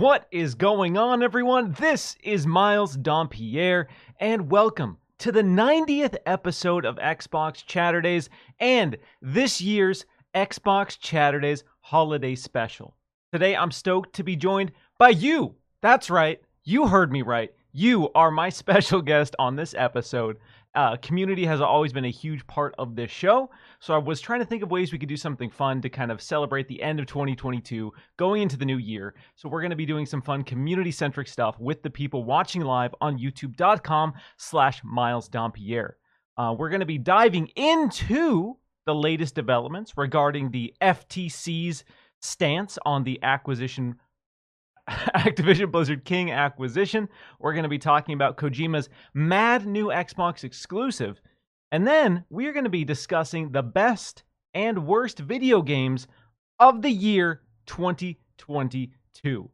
What is going on, everyone? This is Miles Dompier, and welcome to the 90th episode of Xbox Chaturdays and this year's Xbox Chaturdays Holiday Special. Today, I'm stoked to be joined by you. That's right, you heard me right. You are my special guest on this episode. Uh, community has always been a huge part of this show. So I was trying to think of ways we could do something fun to kind of celebrate the end of 2022, going into the new year. So we're going to be doing some fun community-centric stuff with the people watching live on youtube.com slash Miles Dompier. Uh, we're going to be diving into the latest developments regarding the FTC's stance on the acquisition Activision Blizzard King acquisition. We're going to be talking about Kojima's mad new Xbox exclusive. And then we are going to be discussing the best and worst video games of the year 2022.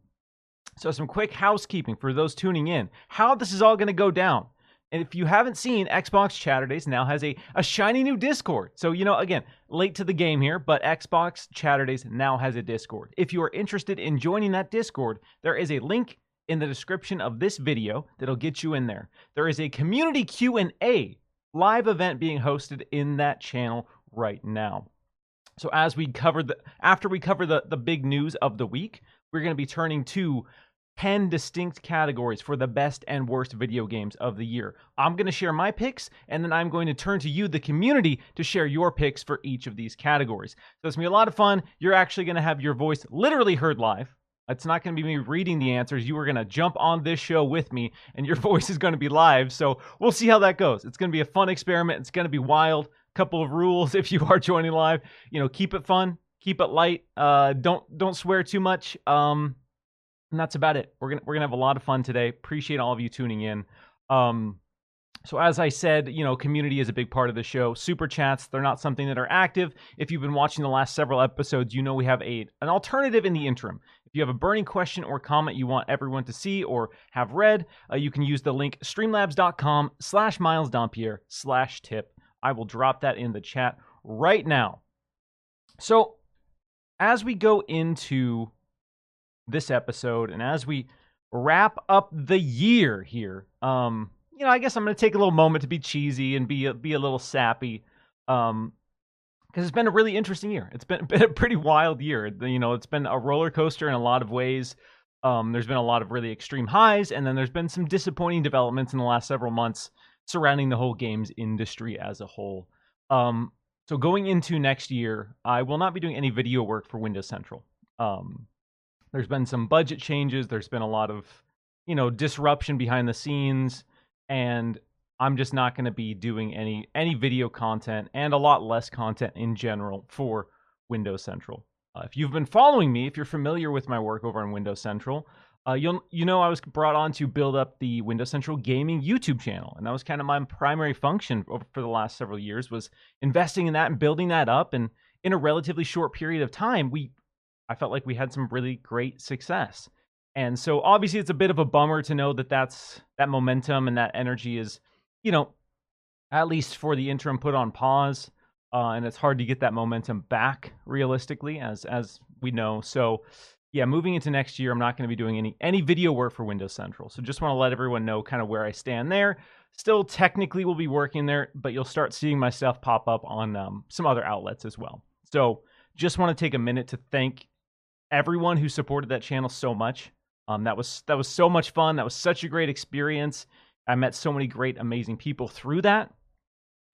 So, some quick housekeeping for those tuning in how this is all going to go down. And if you haven't seen, Xbox Chaturdays now has a, a shiny new Discord. So, you know, again, late to the game here, but Xbox Chaturdays now has a Discord. If you are interested in joining that Discord, there is a link in the description of this video that'll get you in there. There is a community Q&A live event being hosted in that channel right now. So as we cover the after we cover the the big news of the week, we're going to be turning to 10 distinct categories for the best and worst video games of the year. I'm going to share my picks, and then I'm going to turn to you, the community, to share your picks for each of these categories. So it's going to be a lot of fun. You're actually going to have your voice literally heard live. It's not going to be me reading the answers. You are going to jump on this show with me, and your voice is going to be live. So we'll see how that goes. It's going to be a fun experiment. It's going to be wild. Couple of rules if you are joining live. You know, keep it fun, keep it light. Uh, don't don't swear too much. Um, and that's about it. We're gonna we're gonna have a lot of fun today. Appreciate all of you tuning in. Um, so as I said, you know, community is a big part of the show. Super chats, they're not something that are active. If you've been watching the last several episodes, you know we have a an alternative in the interim. If you have a burning question or comment you want everyone to see or have read, uh, you can use the link streamlabs.com slash Miles Dompier slash tip. I will drop that in the chat right now. So as we go into this episode. And as we wrap up the year here, um, you know, I guess I'm going to take a little moment to be cheesy and be a, be a little sappy. Um, because it's been a really interesting year. It's been, been a pretty wild year. You know, it's been a roller coaster in a lot of ways. Um, there's been a lot of really extreme highs, and then there's been some disappointing developments in the last several months surrounding the whole games industry as a whole. Um, so going into next year, I will not be doing any video work for Windows Central. Um, there's been some budget changes. There's been a lot of, you know, disruption behind the scenes, and I'm just not going to be doing any any video content and a lot less content in general for Windows Central. Uh, if you've been following me, if you're familiar with my work over on Windows Central, uh, you'll you know I was brought on to build up the Windows Central Gaming YouTube channel, and that was kind of my primary function for the last several years was investing in that and building that up. And in a relatively short period of time, we I felt like we had some really great success. And so obviously it's a bit of a bummer to know that that's that momentum and that energy is, you know, at least for the interim put on pause. Uh, and it's hard to get that momentum back realistically as as we know. So yeah, moving into next year, I'm not going to be doing any any video work for Windows Central. So just want to let everyone know kind of where I stand there. Still technically we'll be working there, but you'll start seeing my stuff pop up on um, some other outlets as well. So just want to take a minute to thank everyone who supported that channel so much. Um, that was that was so much fun. That was such a great experience. I met so many great, amazing people through that,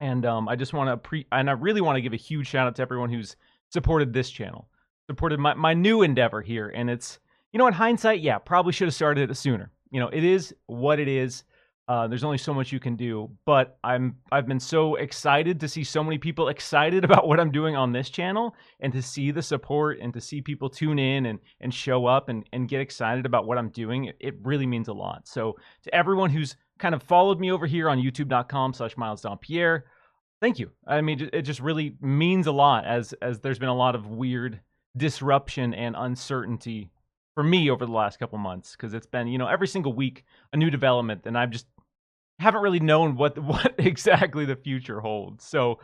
and um, I just want to pre and I really want to give a huge shout out to everyone who's supported this channel, supported my my new endeavor here. And it's you know in hindsight, yeah, probably should have started it sooner. You know, it is what it is. Uh, there's only so much you can do, but I'm I've been so excited to see so many people excited about what I'm doing on this channel, and to see the support, and to see people tune in and and show up and and get excited about what I'm doing. It, it really means a lot. So to everyone who's kind of followed me over here on YouTube.com/slash Miles Dompier, thank you. I mean, it just really means a lot as as there's been a lot of weird disruption and uncertainty for me over the last couple months because it's been you know every single week a new development and i've just haven't really known what what exactly the future holds. So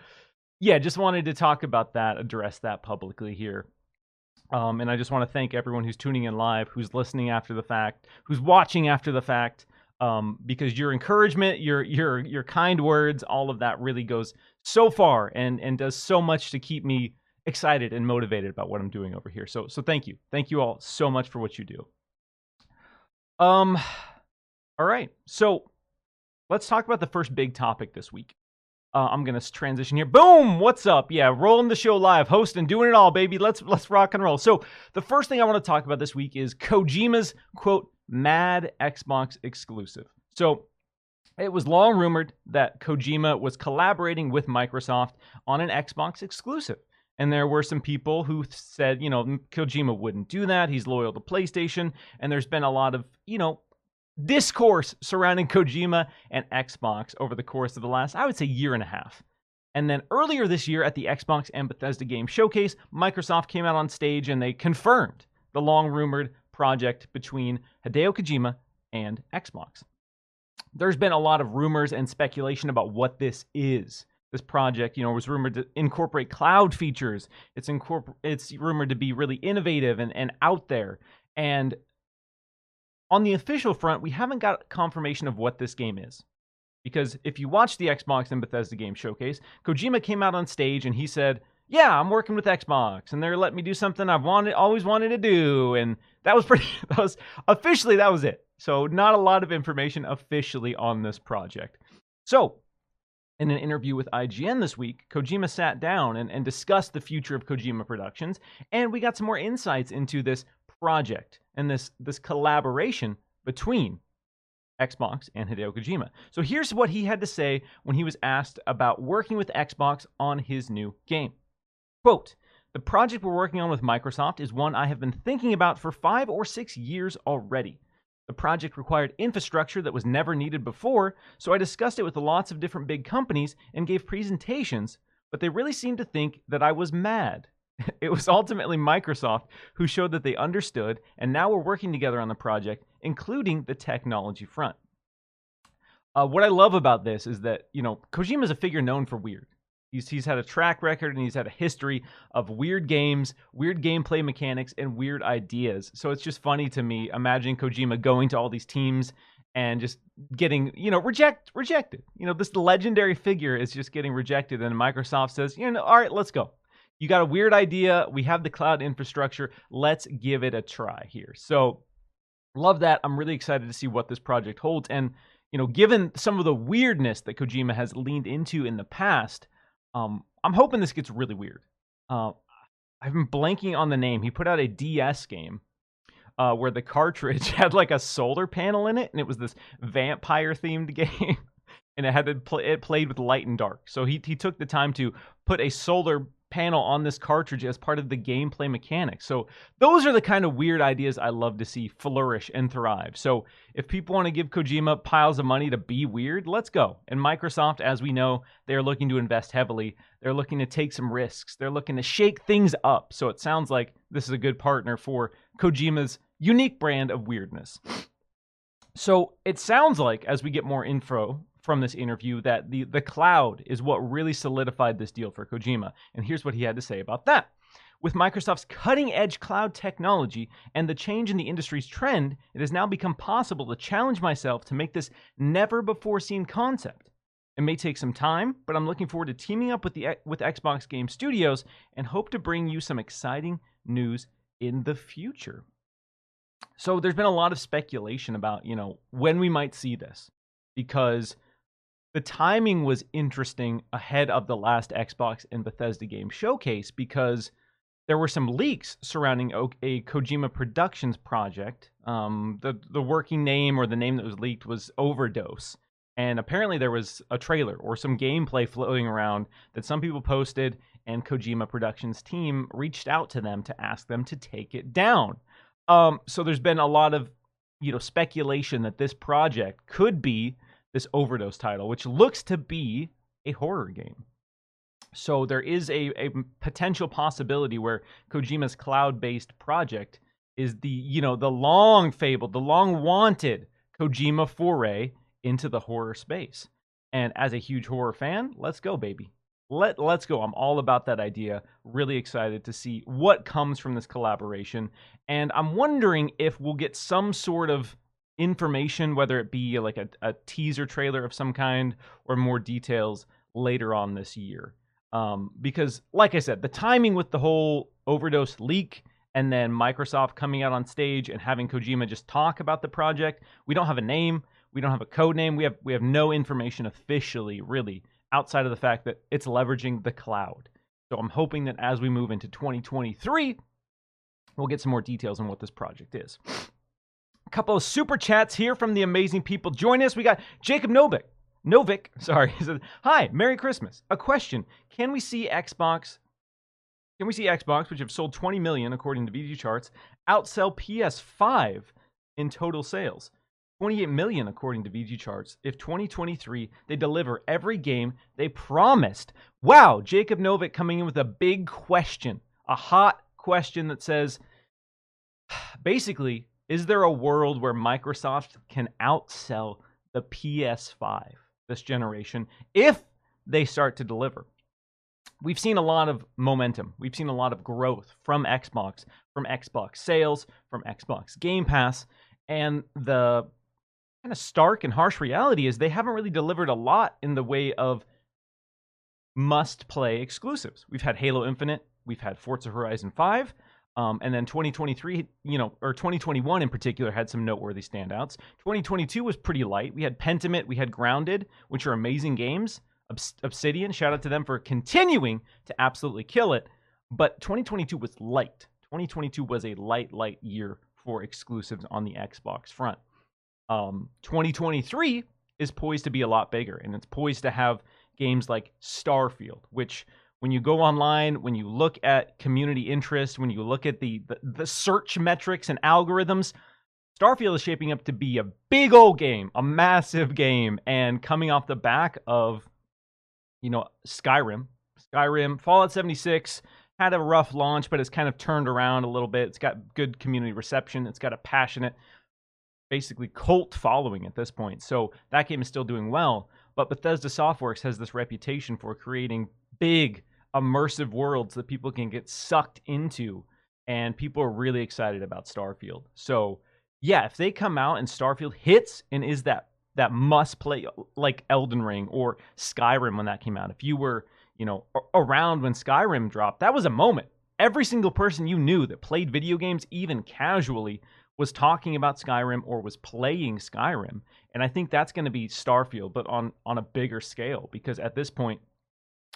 yeah just wanted to talk about that address that publicly here. Um, and I just want to thank everyone who's tuning in live, who's listening after the fact, who's watching after the fact, um, because your encouragement, your your your kind words, all of that really goes so far and and does so much to keep me excited and motivated about what I'm doing over here. So so thank you, thank you all so much for what you do. Um, all right, so let's talk about the first big topic this week. Uh, I'm gonna transition here. Boom! What's up? Yeah, rolling the show live, hosting, doing it all, baby. Let's let's rock and roll. So the first thing I want to talk about this week is Kojima's quote mad Xbox exclusive. So it was long rumored that Kojima was collaborating with Microsoft on an Xbox exclusive. And there were some people who said, you know, Kojima wouldn't do that. He's loyal to PlayStation. And there's been a lot of, you know, discourse surrounding Kojima and Xbox over the course of the last, I would say, year and a half. And then earlier this year at the Xbox and Bethesda Game Showcase, Microsoft came out on stage and they confirmed the long rumored project between Hideo Kojima and Xbox. There's been a lot of rumors and speculation about what this is. This project, you know, was rumored to incorporate cloud features. It's incorpor- it's rumored to be really innovative and, and out there. And on the official front, we haven't got confirmation of what this game is. Because if you watch the Xbox and Bethesda game showcase, Kojima came out on stage and he said, "Yeah, I'm working with Xbox, and they're letting me do something I've wanted, always wanted to do." And that was pretty. That was officially that was it. So not a lot of information officially on this project. So in an interview with IGN this week, Kojima sat down and, and discussed the future of Kojima Productions, and we got some more insights into this project and this this collaboration between Xbox and Hideo Kojima. So here's what he had to say when he was asked about working with Xbox on his new game. Quote, the project we're working on with Microsoft is one I have been thinking about for five or six years already. The project required infrastructure that was never needed before, so I discussed it with lots of different big companies and gave presentations, but they really seemed to think that I was mad. It was ultimately Microsoft who showed that they understood, and now we're working together on the project, including the technology front. Uh, what I love about this is that, you know, Kojima is a figure known for weird. He's, he's had a track record and he's had a history of weird games, weird gameplay mechanics, and weird ideas. So it's just funny to me imagining Kojima going to all these teams and just getting, you know, reject rejected. You know, this legendary figure is just getting rejected, and Microsoft says, you know, all right, let's go you got a weird idea. We have the cloud infrastructure. Let's give it a try here. So, love that. I'm really excited to see what this project holds. And, you know, given some of the weirdness that Kojima has leaned into in the past, um, I'm hoping this gets really weird. Uh, I've been blanking on the name. He put out a DS game uh, where the cartridge had like a solar panel in it, and it was this vampire themed game. and it had to play, it played with light and dark. So he he took the time to put a solar panel on this cartridge as part of the gameplay mechanics. So those are the kind of weird ideas I love to see flourish and thrive. So if people want to give Kojima piles of money to be weird, let's go. And Microsoft, as we know, they're looking to invest heavily. They're looking to take some risks. They're looking to shake things up. So it sounds like this is a good partner for Kojima's unique brand of weirdness. So it sounds like as we get more info from this interview that the, the cloud is what really solidified this deal for Kojima. And here's what he had to say about that. With Microsoft's cutting edge cloud technology and the change in the industry's trend, it has now become possible to challenge myself to make this never before seen concept. It may take some time, but I'm looking forward to teaming up with the with Xbox Game Studios and hope to bring you some exciting news in the future. So there's been a lot of speculation about, you know, when we might see this because the timing was interesting ahead of the last Xbox and Bethesda game showcase because there were some leaks surrounding a Kojima Productions project. Um, the the working name or the name that was leaked was Overdose, and apparently there was a trailer or some gameplay floating around that some people posted, and Kojima Productions team reached out to them to ask them to take it down. Um, so there's been a lot of you know speculation that this project could be this overdose title, which looks to be a horror game. So there is a, a potential possibility where Kojima's cloud-based project is the you know the long fabled, the long wanted Kojima foray into the horror space. And as a huge horror fan, let's go, baby. let let's go. I'm all about that idea. Really excited to see what comes from this collaboration, and I'm wondering if we'll get some sort of information, whether it be like a, a teaser trailer of some kind or more details later on this year. Um, because, like I said, the timing with the whole overdose leak and then Microsoft coming out on stage and having Kojima just talk about the project. We don't have a name, we don't have a code name, we have we have no information officially really outside of the fact that it's leveraging the cloud. So I'm hoping that as we move into 2023, we'll get some more details on what this project is. A couple of super chats here from the amazing people. Join us. We got Jacob Novik. Novik, sorry. Hi, Merry Christmas. A question. Can we see Xbox can we see Xbox, which have sold 20 million according to VGChartz, outsell PS5 in total sales? 28 million according to VGChartz. If 2023 they deliver every game they promised. Wow, Jacob Novik coming in with a big question, a hot question that says basically, is there a world where Microsoft can outsell the PS5 this generation if they start to deliver? we've seen a lot of momentum. We've seen a lot of growth from Xbox, from Xbox sales, from Xbox Game Pass, and the kind of stark and harsh reality is they haven't really delivered a lot in the way of must play exclusives. We've had Halo Infinite, we've had Forza Horizon 5, um, and then 2023, you know, or 2021 in particular, had some noteworthy standouts. 2022 was pretty light. We had Pentiment, we had Grounded, which are amazing games. Obsidian, shout out to them for continuing to absolutely kill it. But 2022 was light. 2022 was a light, light year for exclusives on the Xbox front. Um, 2023 is poised to be a lot bigger, and it's poised to have games like Starfield, which when you go online, when you look at community interest, when you look at the, the, the search metrics and algorithms, Starfield is shaping up to be a big old game, a massive game, and coming off the back of you know, Skyrim. Skyrim, Fallout 76 had a rough launch, but it's kind of turned around a little bit. It's got good community reception. It's got a passionate, basically cult following at this point. So that game is still doing well. But Bethesda Softworks has this reputation for creating big, immersive worlds that people can get sucked into. And people are really excited about Starfield. So, yeah, if they come out and Starfield hits and is that that must play like Elden Ring or Skyrim when that came out. If you were, you know, around when Skyrim dropped, that was a moment. Every single person you knew that played video games even casually was talking about Skyrim or was playing Skyrim. And I think that's going to be Starfield but on on a bigger scale because at this point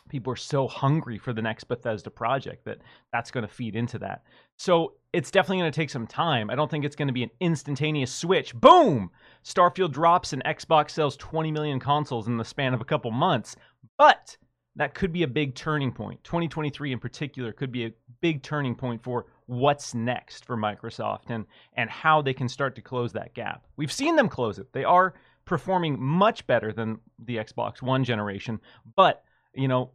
people are so hungry for the next Bethesda project that that's going to feed into that. So it's definitely going to take some time. I don't think it's going to be an instantaneous switch. Boom! Starfield drops and Xbox sells 20 million consoles in the span of a couple months. But that could be a big turning point. 2023 in particular could be a big turning point for what's next for Microsoft and and how they can start to close that gap. We've seen them close it. They are performing much better than the Xbox One generation, but you know,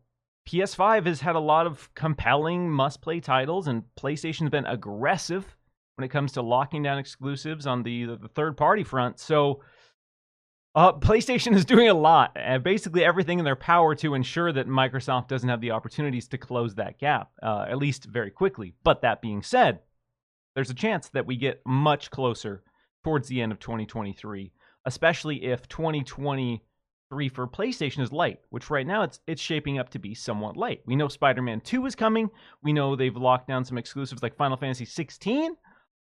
PS5 has had a lot of compelling must play titles, and PlayStation's been aggressive when it comes to locking down exclusives on the, the, third party front. So, uh, PlayStation is doing a lot, and basically everything in their power to ensure that Microsoft doesn't have the opportunities to close that gap, uh, at least very quickly. But that being said, there's a chance that we get much closer towards the end of 2023, especially if 2020 3 for PlayStation is light, which right now it's it's shaping up to be somewhat light. We know Spider-Man 2 is coming. We know they've locked down some exclusives like Final Fantasy 16,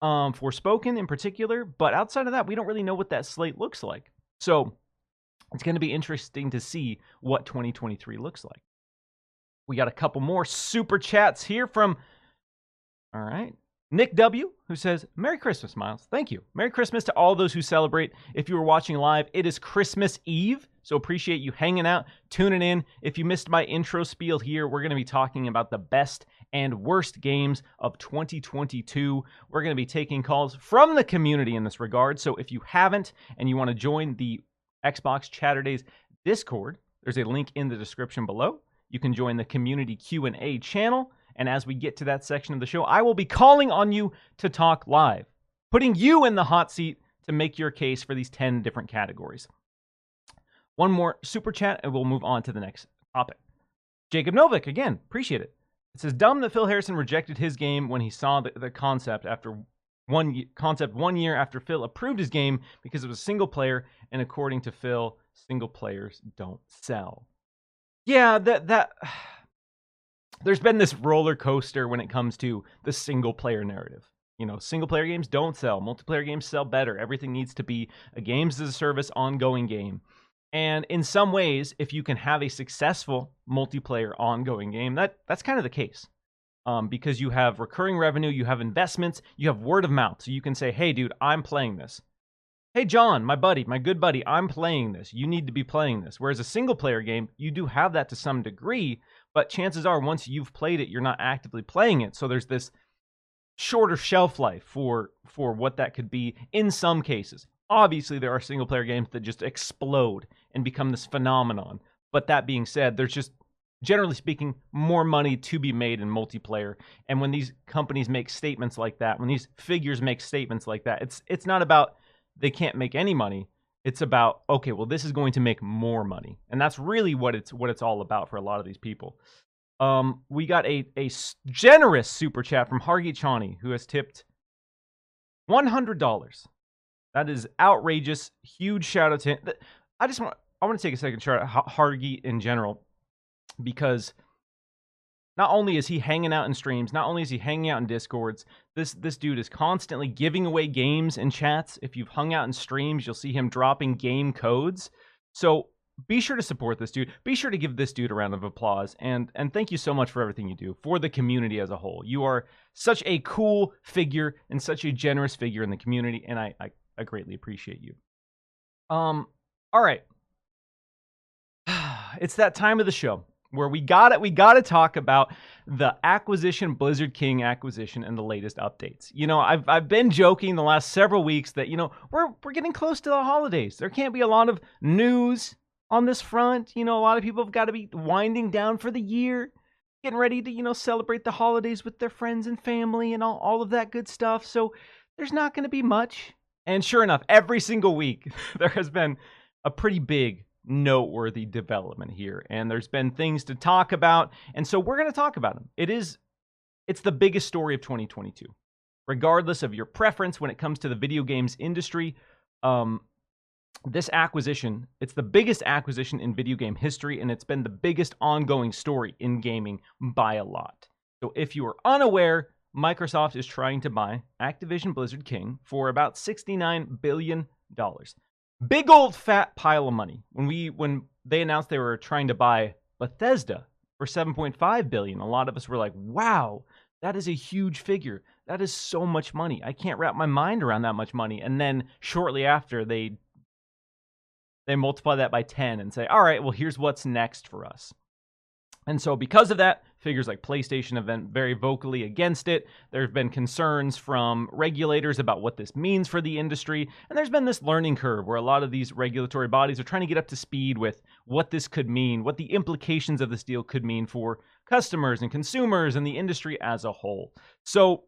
um, Forspoken in particular, but outside of that, we don't really know what that slate looks like. So it's going to be interesting to see what 2023 looks like. We got a couple more super chats here from all right. Nick W., who says, Merry Christmas, Miles. Thank you. Merry Christmas to all those who celebrate. If you were watching live, it is Christmas Eve, so appreciate you hanging out, tuning in. If you missed my intro spiel here, we're going to be talking about the best and worst games of 2022. We're going to be taking calls from the community in this regard, so if you haven't and you want to join the Xbox Chaturdays Discord, there's a link in the description below. You can join the community Q&A channel and as we get to that section of the show, I will be calling on you to talk live, putting you in the hot seat to make your case for these 10 different categories. One more super chat, and we'll move on to the next topic. Jacob Novik, again, appreciate it. It says dumb that Phil Harrison rejected his game when he saw the, the concept after one concept one year after Phil approved his game because it was single player, and according to Phil, single players don't sell. Yeah, that that there's been this roller coaster when it comes to the single player narrative. You know, single player games don't sell, multiplayer games sell better. Everything needs to be a games as a service ongoing game. And in some ways, if you can have a successful multiplayer ongoing game, that that's kind of the case um, because you have recurring revenue, you have investments, you have word of mouth. So you can say, hey, dude, I'm playing this. Hey, John, my buddy, my good buddy, I'm playing this. You need to be playing this. Whereas a single player game, you do have that to some degree, but chances are once you've played it, you're not actively playing it. So there's this shorter shelf life for for what that could be in some cases. Obviously, there are single player games that just explode and become this phenomenon. But that being said, there's just generally speaking, more money to be made in multiplayer. And when these companies make statements like that, when these figures make statements like that, it's it's not about they can't make any money. It's about okay, well, this is going to make more money, and that's really what it's what it's all about for a lot of these people. Um, we got a a generous super chat from Hargi Chani, who has tipped one hundred dollars. That is outrageous. Huge shout out to him. I just want I want to take a second shout out Hargi in general because not only is he hanging out in streams, not only is he hanging out in discords, this this dude is constantly giving away games and chats. If you've hung out in streams, you'll see him dropping game codes. So be sure to support this dude. Be sure to give this dude a round of applause and and thank you so much for everything you do for the community as a whole. You are such a cool figure and such a generous figure in the community, and I I, I greatly appreciate you. Um, all right, it's that time of the show where we got it we got to talk about the Activision Blizzard King acquisition and the latest updates. You know i've i've been joking the last several weeks that you know we're we're getting close to the holidays. There can't be a lot of news on this front. You know a lot of people have got to be winding down for the year getting ready to you know celebrate the holidays with their friends and family and all, all of that good stuff. So there's not going to be much. And sure enough every single week there has been a pretty big noteworthy development here and there's been things to talk about and so we're going to talk about them it is it's the biggest story of 2022 regardless of your preference when it comes to the video games industry um, this acquisition it's the biggest acquisition in video game history and it's been the biggest ongoing story in gaming by a lot. So if you are unaware microsoft is trying to buy activision blizzard king for about 69 billion dollars big old fat pile of money. When we when they announced they were trying to buy Bethesda for 7.5 billion, a lot of us were like, "Wow, that is a huge figure. That is so much money. I can't wrap my mind around that much money." And then shortly after they they multiply that by 10 and say, "All right, well here's what's next for us." And so, because of that, figures like PlayStation have been very vocally against it. There have been concerns from regulators about what this means for the industry. And there's been this learning curve where a lot of these regulatory bodies are trying to get up to speed with what this could mean, what the implications of this deal could mean for customers and consumers and the industry as a whole. So,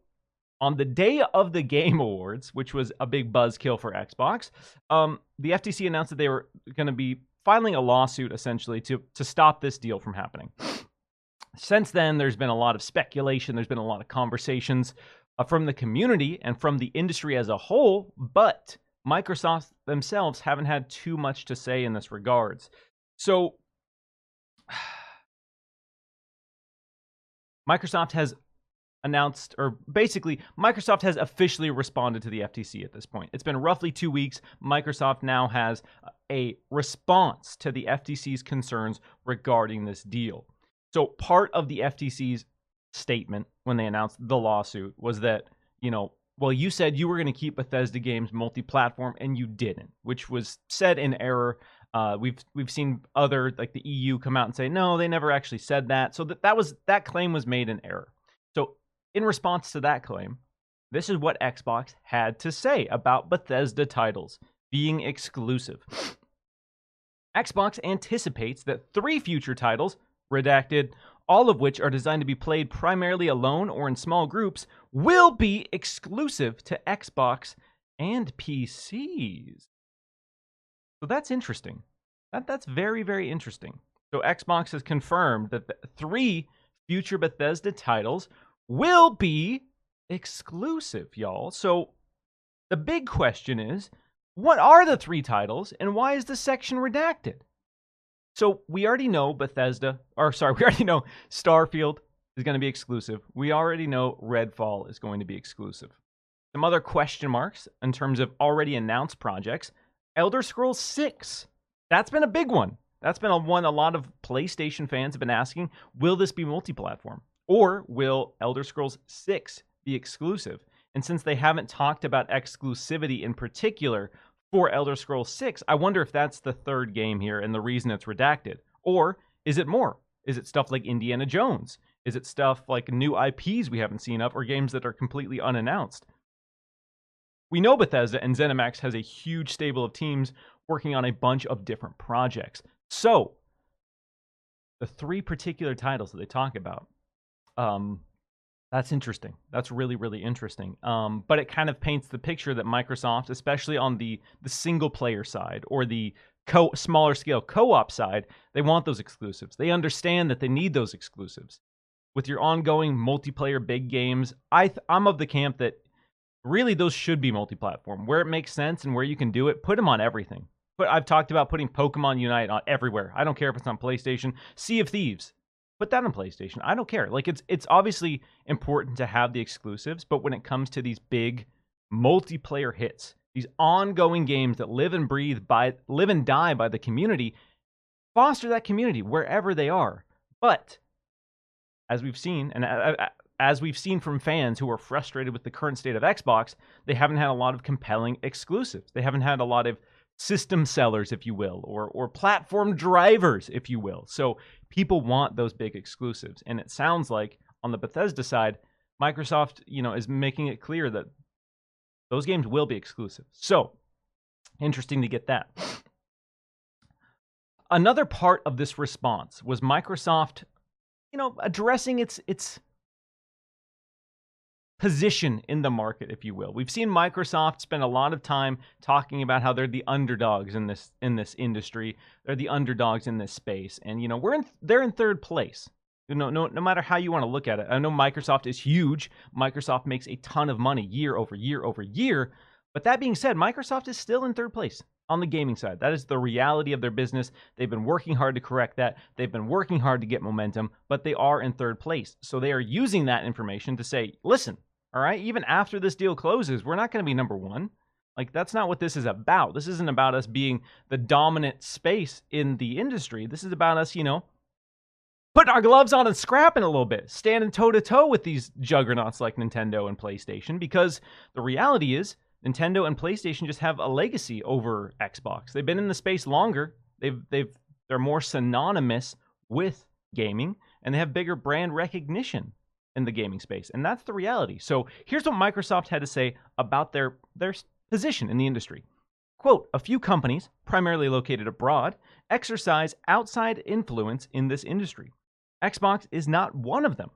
on the day of the Game Awards, which was a big buzzkill for Xbox, um, the FTC announced that they were going to be filing a lawsuit essentially to to stop this deal from happening. Since then, there's been a lot of speculation. There's been a lot of conversations uh, from the community and from the industry as a whole, but Microsoft themselves haven't had too much to say in this regards. So Microsoft has announced, or basically, Microsoft has officially responded to the FTC at this point. It's been roughly two weeks. Microsoft now has a response to the FTC's concerns regarding this deal. So, part of the FTC's statement when they announced the lawsuit was that, you know, well, you said you were going to keep Bethesda games multi-platform, and you didn't, which was said in error. Uh, we've we've seen other like the EU come out and say no, they never actually said that. So that that was that claim was made in error. So in response to that claim, this is what Xbox had to say about Bethesda titles being exclusive. Xbox anticipates that three future titles, redacted, all of which are designed to be played primarily alone or in small groups, will be exclusive to Xbox and PCs. So that's interesting. That, that's very, very interesting. So Xbox has confirmed that three future Bethesda titles will be exclusive, y'all. So the big question is what are the three titles and why is the section redacted? So we already know Bethesda, or sorry, we already know Starfield is going to be exclusive. We already know Redfall is going to be exclusive. Some other question marks in terms of already announced projects Elder Scrolls 6. That's been a big one. That's been a one a lot of PlayStation fans have been asking will this be multi platform? Or will Elder Scrolls 6 be exclusive? And since they haven't talked about exclusivity in particular for Elder Scrolls 6, I wonder if that's the third game here and the reason it's redacted. Or is it more? Is it stuff like Indiana Jones? Is it stuff like new IPs we haven't seen of or games that are completely unannounced? We know Bethesda and ZeniMax has a huge stable of teams working on a bunch of different projects. So, the three particular titles that they talk about, um, that's interesting. That's really, really interesting. Um, but it kind of paints the picture that Microsoft, especially on the the single player side or the co- smaller scale co-op side, they want those exclusives. They understand that they need those exclusives. With your ongoing multiplayer big games, I th- I'm of the camp that really those should be multi-platform where it makes sense and where you can do it. Put them on everything. But I've talked about putting Pokemon Unite on everywhere. I don't care if it's on PlayStation. Sea of Thieves, put that on PlayStation. I don't care. Like it's it's obviously important to have the exclusives, but when it comes to these big multiplayer hits, these ongoing games that live and breathe by live and die by the community, foster that community wherever they are. But as we've seen, and as we've seen from fans who are frustrated with the current state of Xbox, they haven't had a lot of compelling exclusives. They haven't had a lot of system sellers, if you will, or or platform drivers, if you will. So people want those big exclusives, and it sounds like on the Bethesda side, Microsoft, you know, is making it clear that those games will be exclusive. So interesting to get that. Another part of this response was Microsoft, you know, addressing its its position in the market, if you will. We've seen Microsoft spend a lot of time talking about how they're the underdogs in this in this industry. They're the underdogs in this space, and you know we're in they're in third place. You know, no, no matter how you want to look at it. I know Microsoft is huge. Microsoft makes a ton of money year over year over year. But that being said, Microsoft is still in third place on the gaming side. That is the reality of their business. They've been working hard to correct that. They've been working hard to get momentum, but they are in third place. So they are using that information to say, listen, all right, even after this deal closes, we're not going to be number one. Like, that's not what this is about. This isn't about us being the dominant space in the industry. This is about us, you know, putting our gloves on and scrapping a little bit, standing toe to toe with these juggernauts like Nintendo and PlayStation, because the reality is, Nintendo and PlayStation just have a legacy over Xbox. They've been in the space longer. They've they've they're more synonymous with gaming and they have bigger brand recognition in the gaming space. And that's the reality. So here's what Microsoft had to say about their, their position in the industry. Quote, a few companies, primarily located abroad, exercise outside influence in this industry. Xbox is not one of them.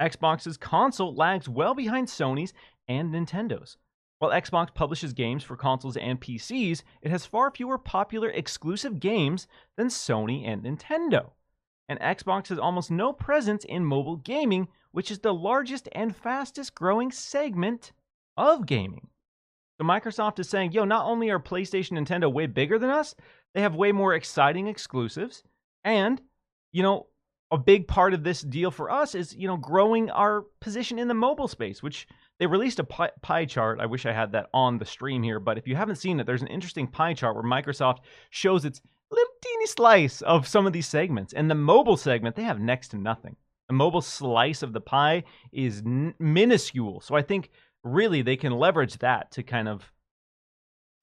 Xbox's console lags well behind Sony's and Nintendo's. While Xbox publishes games for consoles and PCs, it has far fewer popular exclusive games than Sony and Nintendo. And Xbox has almost no presence in mobile gaming, which is the largest and fastest growing segment of gaming. So Microsoft is saying, yo, not only are PlayStation Nintendo way bigger than us, they have way more exciting exclusives. And, you know, a big part of this deal for us is, you know, growing our position in the mobile space, which they released a pie, chart. I wish I had that on the stream here, but if you haven't seen it, there's an interesting pie chart where Microsoft shows its little teeny slice of some of these segments. And the mobile segment, they have next to nothing the mobile slice of the pie is n- minuscule. So I think really they can leverage that to kind of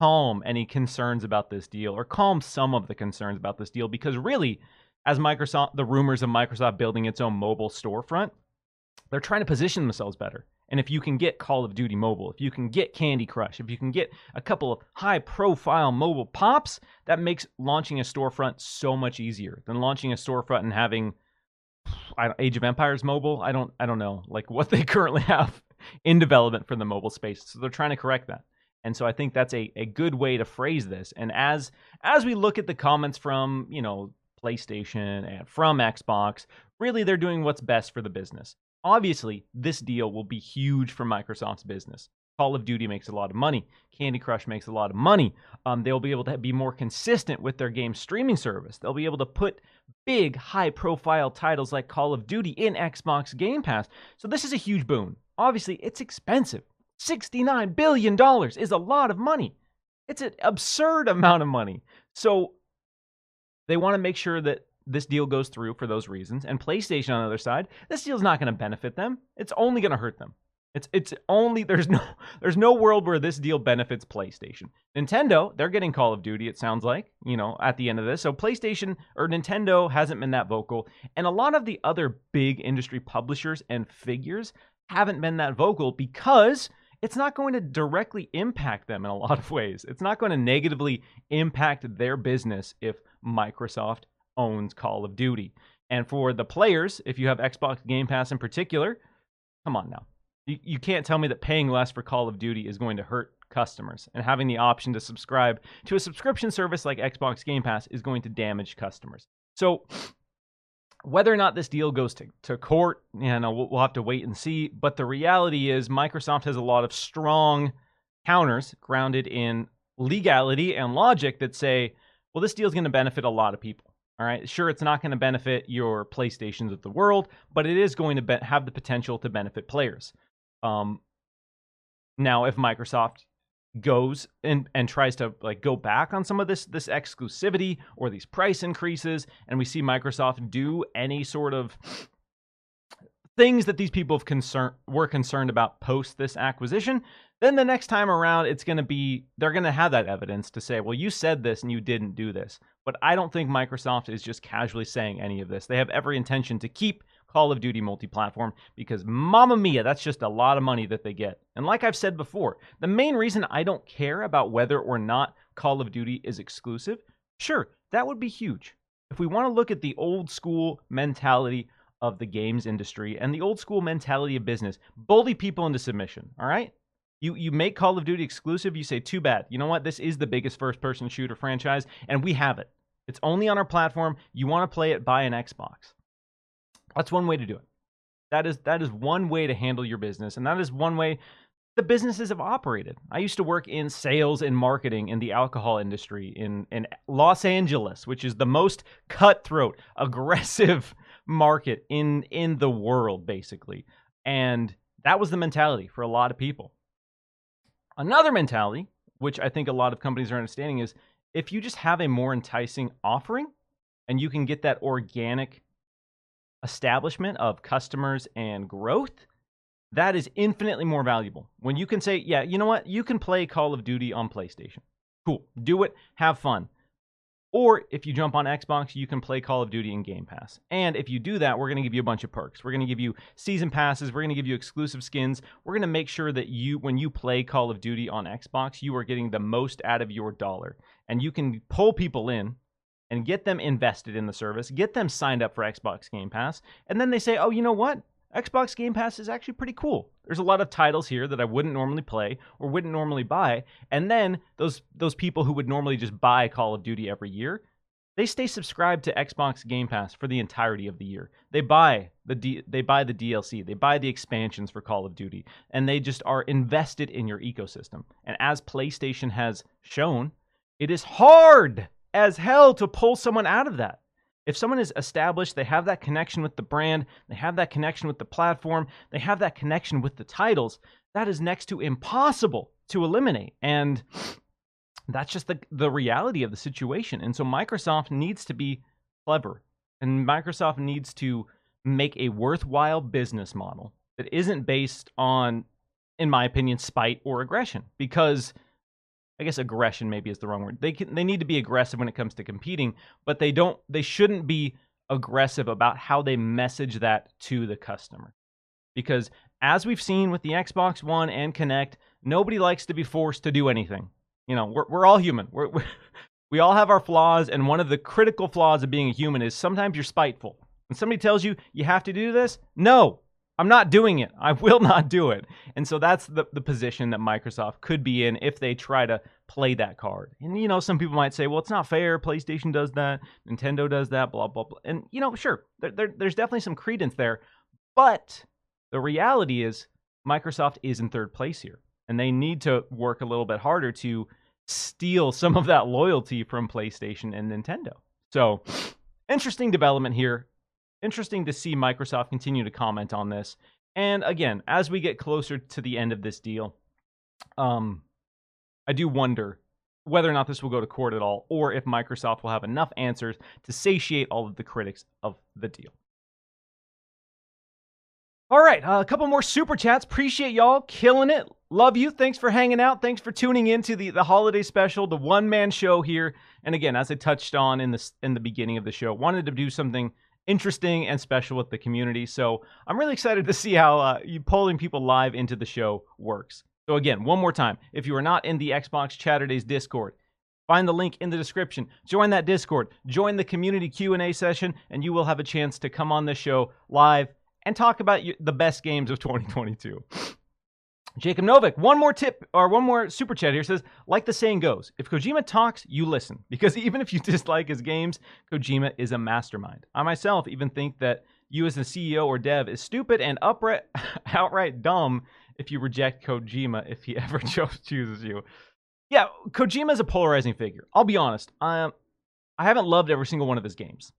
calm any concerns about this deal or calm some of the concerns about this deal because really as Microsoft the rumors of Microsoft building its own mobile storefront they're trying to position themselves better. And if you can get Call of Duty mobile, if you can get Candy Crush, if you can get a couple of high profile mobile pops, that makes launching a storefront so much easier than launching a storefront and having Age of Empires mobile. I don't I don't know like what they currently have in development for the mobile space. So they're trying to correct that. And so I think that's a, a good way to phrase this. And as as we look at the comments from, you know, PlayStation and from Xbox. Really, they're doing what's best for the business. Obviously, this deal will be huge for Microsoft's business. Call of Duty makes a lot of money. Candy Crush makes a lot of money. Um, they'll be able to be more consistent with their game streaming service. They'll be able to put big, high profile titles like Call of Duty in Xbox Game Pass. So, this is a huge boon. Obviously, it's expensive. $69 billion is a lot of money. It's an absurd amount of money. So, they want to make sure that this deal goes through for those reasons. And PlayStation on the other side, this deal's not going to benefit them. It's only going to hurt them. It's it's only there's no there's no world where this deal benefits PlayStation. Nintendo, they're getting Call of Duty it sounds like, you know, at the end of this. So PlayStation or Nintendo hasn't been that vocal and a lot of the other big industry publishers and figures haven't been that vocal because it's not going to directly impact them in a lot of ways. It's not going to negatively impact their business if Microsoft owns Call of Duty. And for the players, if you have Xbox Game Pass in particular, come on now. You, you can't tell me that paying less for Call of Duty is going to hurt customers. And having the option to subscribe to a subscription service like Xbox Game Pass is going to damage customers. So, whether or not this deal goes to, to court, you know, we'll, we'll have to wait and see. But the reality is, Microsoft has a lot of strong counters grounded in legality and logic that say, well, this deal is going to benefit a lot of people. All right. Sure, it's not going to benefit your PlayStations of the world, but it is going to be- have the potential to benefit players. Um, now, if Microsoft goes and and tries to like go back on some of this this exclusivity or these price increases, and we see Microsoft do any sort of things that these people have concern were concerned about post this acquisition, then the next time around it's going to be they're going to have that evidence to say, well, you said this and you didn't do this. But I don't think Microsoft is just casually saying any of this. They have every intention to keep Call of Duty multi-platform because mamma mia, that's just a lot of money that they get. And like I've said before, the main reason I don't care about whether or not Call of Duty is exclusive, sure, that would be huge. If we want to look at the old school mentality of the games industry and the old school mentality of business, bully people into submission, all right? You you make Call of Duty exclusive, you say too bad. You know what? This is the biggest first-person shooter franchise and we have it. It's only on our platform. You want to play it buy an Xbox. That's one way to do it. That is that is one way to handle your business, and that is one way the businesses have operated. I used to work in sales and marketing in the alcohol industry in in Los Angeles, which is the most cutthroat, aggressive market in in the world basically. And that was the mentality for a lot of people. Another mentality, which I think a lot of companies are understanding is if you just have a more enticing offering and you can get that organic establishment of customers and growth, that is infinitely more valuable. When you can say, yeah, you know what? You can play Call of Duty on PlayStation. Cool. Do it. Have fun. Or if you jump on Xbox, you can play Call of Duty in Game Pass. And if you do that, we're going to give you a bunch of perks. We're going to give you season passes. We're going to give you exclusive skins. We're going to make sure that you, when you play Call of Duty on Xbox, you are getting the most out of your dollar. And you can pull people in and get them invested in the service, get them signed up for Xbox Game Pass, and then they say, oh, you know what? Xbox Game Pass is actually pretty cool. There's a lot of titles here that I wouldn't normally play or wouldn't normally buy. And then those those people who would normally just buy Call of Duty every year, they stay subscribed to Xbox Game Pass for the entirety of the year. They buy the D, they buy the DLC, they buy the expansions for Call of Duty, and they just are invested in your ecosystem. And as PlayStation has shown, it is hard as hell to pull someone out of that. If someone is established, they have that connection with the brand, they have that connection with the platform, they have that connection with the titles, that is next to impossible to eliminate. And that's just the, the reality of the situation. And so Microsoft needs to be clever. And Microsoft needs to make a worthwhile business model that isn't based on, in my opinion, spite or aggression. Because I guess aggression maybe is the wrong word. They can they need to be aggressive when it comes to competing, but they don't they shouldn't be aggressive about how they message that to the customer. Because as we've seen with the Xbox One and Kinect, nobody likes to be forced to do anything. You know, we're we're all human. We're, we're we all have our flaws, and one of the critical flaws of being a human is sometimes you're spiteful. When somebody tells you you have to do this, no, I'm not doing it. I will not do it. And so that's the, the position that Microsoft could be in if they try to play that card. And you know, some people might say, "Well, it's not fair. PlayStation does that, Nintendo does that, blah blah blah." And you know, sure, there, there, there's definitely some credence there, but the reality is Microsoft is in third place here, and they need to work a little bit harder to steal some of that loyalty from PlayStation and Nintendo. So, interesting development here. Interesting to see Microsoft continue to comment on this. And again, as we get closer to the end of this deal, um, I do wonder whether or not this will go to court at all, or if Microsoft will have enough answers to satiate all of the critics of the deal. All right, uh, a couple more super chats. Appreciate y'all killing it. Love you. Thanks for hanging out. Thanks for tuning into the the holiday special, the one man show here. And again, as I touched on in the in the beginning of the show, wanted to do something interesting and special with the community. So I'm really excited to see how uh, you pulling people live into the show works. So again, one more time, if you are not in the Xbox Chaturdays Discord, find the link in the description. Join that Discord, join the community Q&A session, and you will have a chance to come on the show live and talk about the best games of 2022. Jacob Novik, one more tip or one more super chat here says, like the saying goes, if Kojima talks, you listen. Because even if you dislike his games, Kojima is a mastermind. I myself even think that you as a CEO or dev is stupid and upright, outright dumb if you reject Kojima if he ever chooses you. Yeah, Kojima is a polarizing figure. I'll be honest. I, I haven't loved every single one of his games.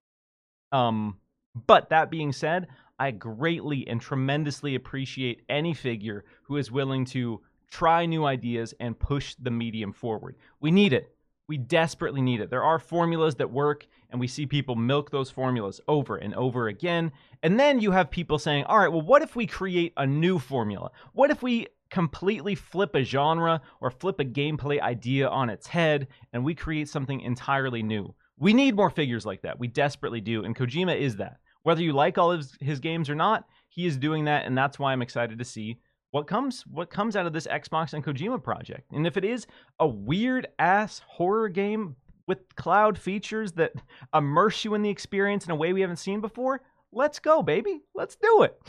Um, but that being said, I greatly and tremendously appreciate any figure who is willing to try new ideas and push the medium forward. We need it. We desperately need it. There are formulas that work, and we see people milk those formulas over and over again. And then you have people saying, all right, well, what if we create a new formula? What if we completely flip a genre or flip a gameplay idea on its head and we create something entirely new? We need more figures like that. We desperately do. And Kojima is that. Whether you like all of his, his games or not, he is doing that, and that's why I'm excited to see what comes what comes out of this Xbox and Kojima project. And if it is a weird ass horror game with cloud features that immerse you in the experience in a way we haven't seen before, let's go, baby. Let's do it.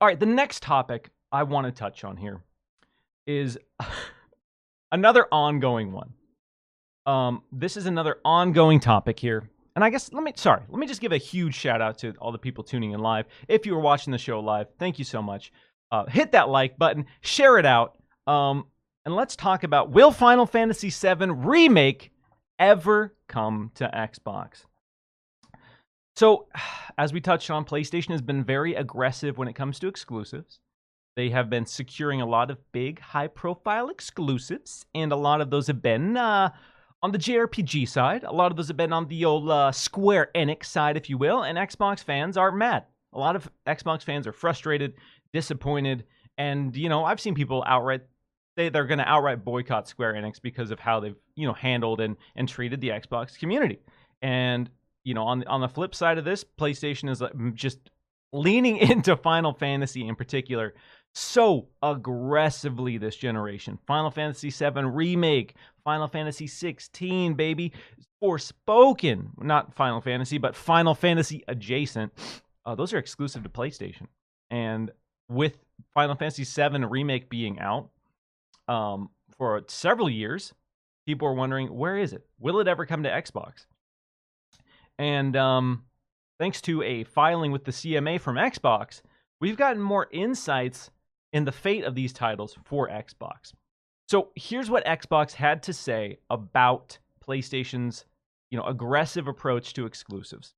All right, the next topic I want to touch on here is another ongoing one. Um, this is another ongoing topic here and I guess let me sorry, let me just give a huge shout out to all the people tuning in live. If you were watching the show live, thank you so much. Uh, hit that like button, share it out, um, and let's talk about will Final Fantasy VII remake ever come to Xbox? So, as we touched on, PlayStation has been very aggressive when it comes to exclusives. They have been securing a lot of big, high profile exclusives, and a lot of those have been uh, on the JRPG side, a lot of those have been on the old uh, Square Enix side, if you will, and Xbox fans are mad. A lot of Xbox fans are frustrated, disappointed, and you know I've seen people outright say they're going to outright boycott Square Enix because of how they've you know handled and and treated the Xbox community. And you know on on the flip side of this, PlayStation is just leaning into Final Fantasy in particular so aggressively this generation. Final Fantasy VII Remake, Final Fantasy 16, baby. Forspoken, not Final Fantasy, but Final Fantasy adjacent. Uh, those are exclusive to PlayStation. And with Final Fantasy VII Remake being out um, for several years, people are wondering where is it? Will it ever come to Xbox? And um, thanks to a filing with the CMA from Xbox, we've gotten more insights in the fate of these titles for Xbox. So here's what Xbox had to say about PlayStation's, you know, aggressive approach to exclusives.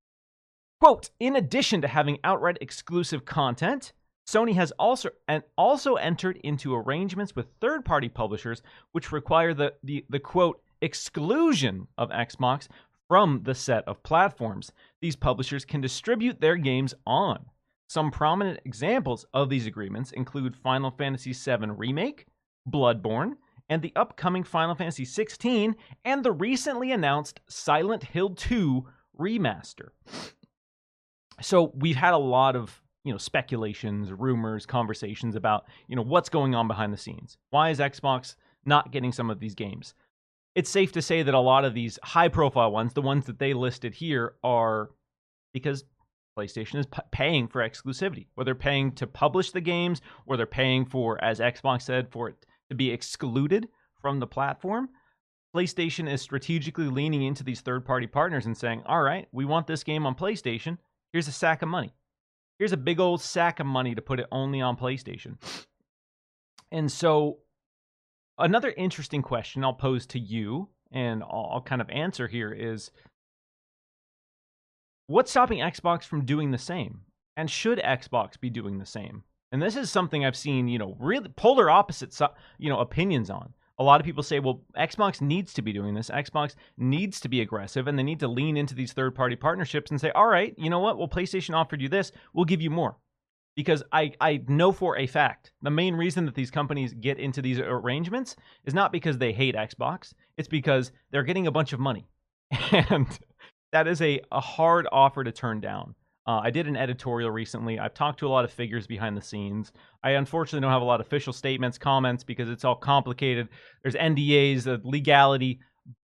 Quote, in addition to having outright exclusive content, Sony has also and also entered into arrangements with third-party publishers which require the, the, the quote exclusion of Xbox from the set of platforms these publishers can distribute their games on. Some prominent examples of these agreements include Final Fantasy VII Remake, Bloodborne, and the upcoming Final Fantasy XVI, and the recently announced Silent Hill 2 remaster. So we've had a lot of you know speculations, rumors, conversations about you know what's going on behind the scenes. Why is Xbox not getting some of these games? It's safe to say that a lot of these high profile ones, the ones that they listed here, are because PlayStation is p- paying for exclusivity, whether paying to publish the games or they're paying for, as Xbox said, for it to be excluded from the platform, PlayStation is strategically leaning into these third party partners and saying, all right, we want this game on PlayStation. Here's a sack of money. Here's a big old sack of money to put it only on PlayStation. And so, another interesting question I'll pose to you and I'll, kind of answer here is what's stopping Xbox from doing the same? And should Xbox be doing the same? And this is something I've seen, you know, really polar opposite, you know, opinions on. A lot of people say, well, Xbox needs to be doing this. Xbox needs to be aggressive and they need to lean into these third party partnerships and say, all right, you know what? Well, PlayStation offered you this. We'll give you more. Because I, I know for a fact the main reason that these companies get into these arrangements is not because they hate Xbox, it's because they're getting a bunch of money. And that is a, a hard offer to turn down. Uh, I did an editorial recently. I've talked to a lot of figures behind the scenes. I unfortunately don't have a lot of official statements, comments because it's all complicated. There's NDAs, uh, legality,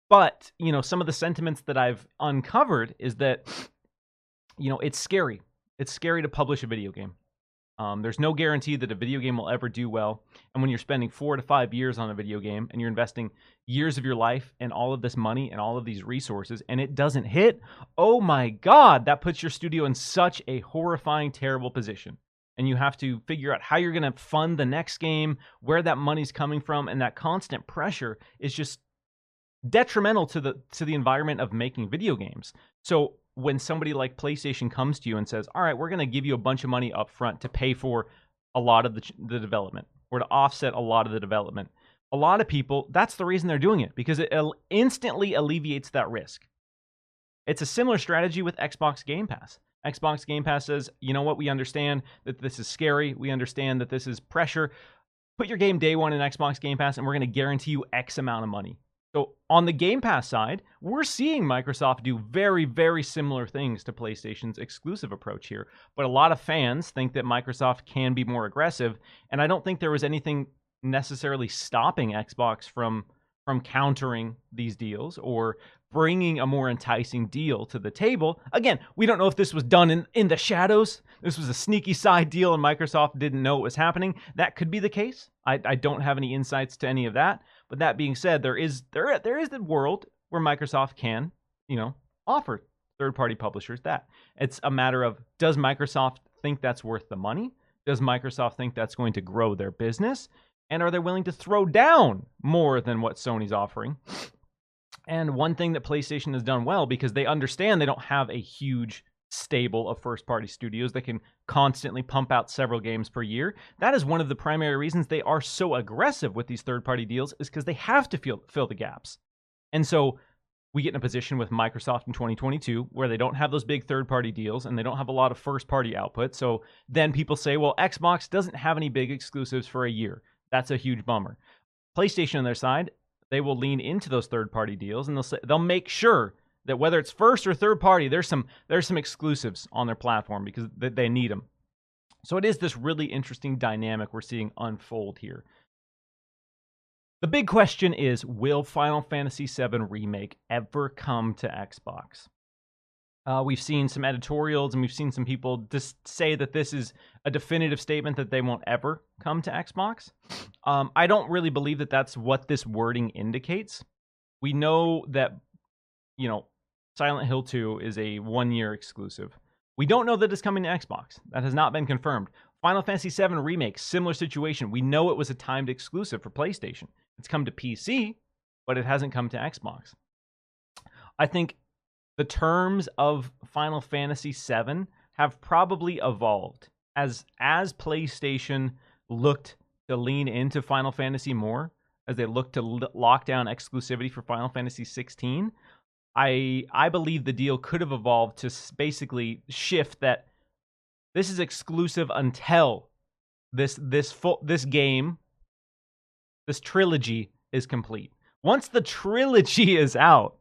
but you know some of the sentiments that I've uncovered is that you know it's scary. It's scary to publish a video game. Um, there's no guarantee that a video game will ever do well. And when you're spending four to five years on a video game and you're investing years of your life and all of this money and all of these resources and it doesn't hit, oh my God, that puts your studio in such a horrifying, terrible position. And you have to figure out how you're going to fund the next game, where that money's coming from. And that constant pressure is just detrimental to the to the environment of making video games. So when somebody like PlayStation comes to you and says, "All right, we're going to give you a bunch of money up front to pay for a lot of the the development or to offset a lot of the development." A lot of people, that's the reason they're doing it because it instantly alleviates that risk. It's a similar strategy with Xbox Game Pass. Xbox Game Pass says, "You know what? We understand that this is scary. We understand that this is pressure. Put your game day one in Xbox Game Pass and we're going to guarantee you X amount of money." On the Game Pass side, we're seeing Microsoft do very, very similar things to PlayStation's exclusive approach here. But a lot of fans think that Microsoft can be more aggressive, and I don't think there was anything necessarily stopping Xbox from from countering these deals or bringing a more enticing deal to the table. Again, we don't know if this was done in, in the shadows. This was a sneaky side deal and Microsoft didn't know it was happening. That could be the case. I, I don't have any insights to any of that. But that being said, there is there there is the world where Microsoft can, you know, offer third-party publishers that. It's a matter of does Microsoft think that's worth the money? Does Microsoft think that's going to grow their business? And are they willing to throw down more than what Sony's offering? And one thing that PlayStation has done well because they understand they don't have a huge stable of first party studios that can constantly pump out several games per year. That is one of the primary reasons they are so aggressive with these third party deals is because they have to fill, fill the gaps. And so we get in a position with Microsoft in 2022 where they don't have those big third party deals and they don't have a lot of first party output. So then people say, well, Xbox doesn't have any big exclusives for a year. That's a huge bummer. PlayStation on their side, they will lean into those third party deals and they'll say, they'll make sure that whether it's first or third party, there's some there's some exclusives on their platform because they, need them. So it is this really interesting dynamic we're seeing unfold here. The big question is Will Final Fantasy VII Remake ever come to Xbox? Uh, we've seen some editorials and we've seen some people just say that this is a definitive statement that they won't ever come to Xbox. Um, I don't really believe that that's what this wording indicates. We know that, you know, Silent Hill 2 is a one year exclusive. We don't know that it's coming to Xbox. That has not been confirmed. Final Fantasy VII Remake, similar situation. We know it was a timed exclusive for PlayStation. It's come to PC, but it hasn't come to Xbox. I think the terms of Final Fantasy VII have probably evolved as as PlayStation looked to lean into Final Fantasy more, as they looked to lock down exclusivity for Final Fantasy 16. I I believe the deal could have evolved to basically shift that this is exclusive until this this full this game this trilogy is complete. Once the trilogy is out,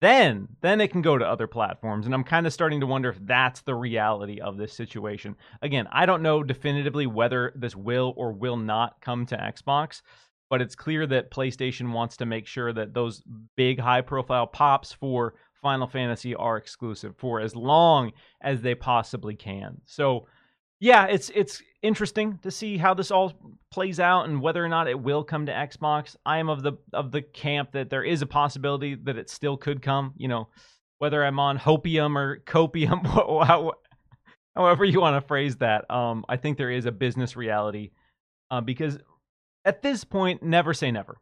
then then it can go to other platforms and I'm kind of starting to wonder if that's the reality of this situation. Again, I don't know definitively whether this will or will not come to Xbox but it's clear that PlayStation wants to make sure that those big high profile pops for Final Fantasy are exclusive for as long as they possibly can. So yeah, it's it's interesting to see how this all plays out and whether or not it will come to Xbox. I am of the of the camp that there is a possibility that it still could come. You know, whether I'm on hopium or copium, however you want to phrase that. Um, I think there is a business reality uh, because at this point, never say never.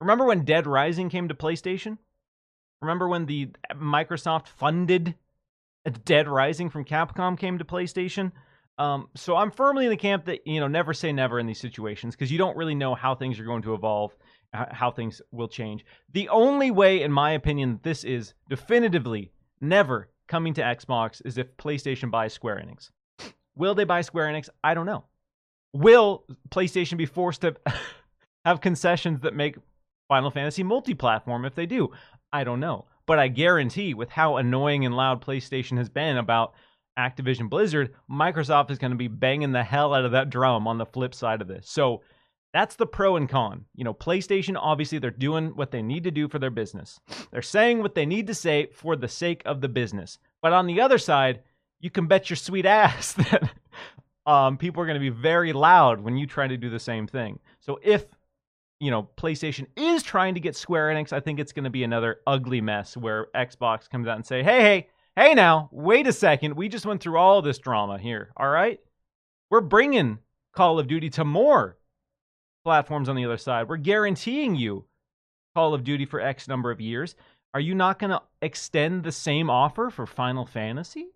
Remember when Dead Rising came to PlayStation? Remember when the Microsoft funded Dead Rising from Capcom came to PlayStation? Um, so I'm firmly in the camp that you know never say never in these situations because you don't really know how things are going to evolve, how things will change. The only way, in my opinion, that this is definitively never coming to Xbox is if PlayStation buys Square Enix. Will they buy Square Enix? I don't know. Will PlayStation be forced to have concessions that make Final Fantasy multi-platform if they do? I don't know. But I guarantee with how annoying and loud PlayStation has been about Activision Blizzard, Microsoft is going to be banging the hell out of that drum on the flip side of this. So that's the pro and con. You know, PlayStation, obviously, they're doing what they need to do for their business. They're saying what they need to say for the sake of the business. But on the other side, you can bet your sweet ass that um, people are going to be very loud when you try to do the same thing. So if you know PlayStation is trying to get Square Enix, I think it's going to be another ugly mess where Xbox comes out and say, "Hey, hey, Hey now, wait a second. We just went through all this drama here, all right? We're bringing Call of Duty to more platforms on the other side. We're guaranteeing you Call of Duty for X number of years. Are you not going to extend the same offer for Final Fantasy?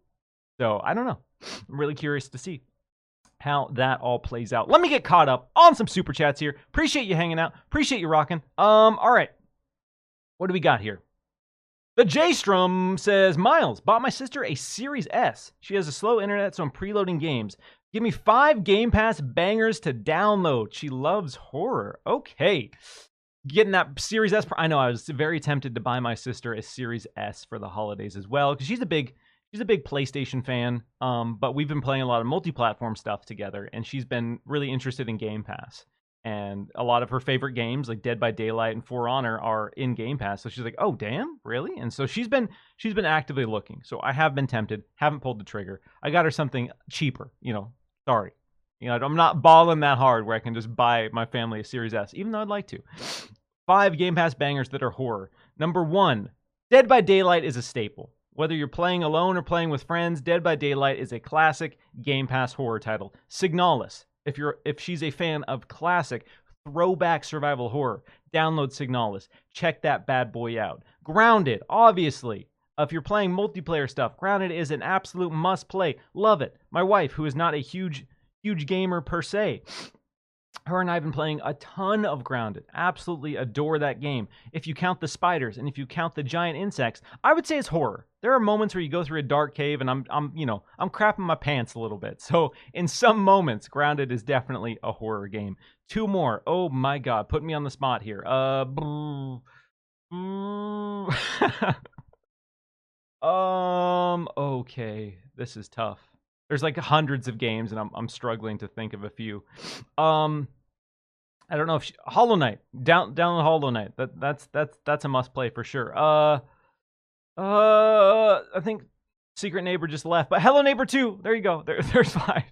So, I don't know. I'm really curious to see how that all plays out. Let me get caught up on some super chats here. Appreciate you hanging out. Appreciate you rocking. Um, all right. What do we got here? The J Strom says, Miles, bought my sister a Series S. She has a slow internet, so I'm preloading games. Give me five Game Pass bangers to download. She loves horror. Okay. Getting that Series S. I know I was very tempted to buy my sister a Series S for the holidays as well, because she's a big she's a big PlayStation fan. Um, but we've been playing a lot of multi-platform stuff together, and she's been really interested in Game Pass and a lot of her favorite games like Dead by Daylight and For Honor are in Game Pass. So she's like, "Oh, damn, really?" And so she's been she's been actively looking. So I have been tempted, haven't pulled the trigger. I got her something cheaper, you know. Sorry. You know, I'm not balling that hard where I can just buy my family a Series S, even though I'd like to. Five Game Pass bangers that are horror. Number 1, Dead by Daylight is a staple. Whether you're playing alone or playing with friends, Dead by Daylight is a classic Game Pass horror title. Signalis, if you're if she's a fan of classic throwback survival horror, download Signalis. Check that bad boy out. Grounded, obviously. If you're playing multiplayer stuff, Grounded is an absolute must play. Love it. My wife, who is not a huge huge gamer per se, her and I have been playing a ton of Grounded. Absolutely adore that game. If you count the spiders and if you count the giant insects, I would say it's horror. There are moments where you go through a dark cave and I'm I'm, you know, I'm crapping my pants a little bit. So, in some moments, Grounded is definitely a horror game. Two more. Oh my god, put me on the spot here. Uh um okay, this is tough. There's like hundreds of games, and I'm I'm struggling to think of a few. Um, I don't know if she, Hollow Knight down down Hollow Knight. That that's that's that's a must play for sure. Uh, uh, I think Secret Neighbor just left, but Hello Neighbor two. There you go. There there's five.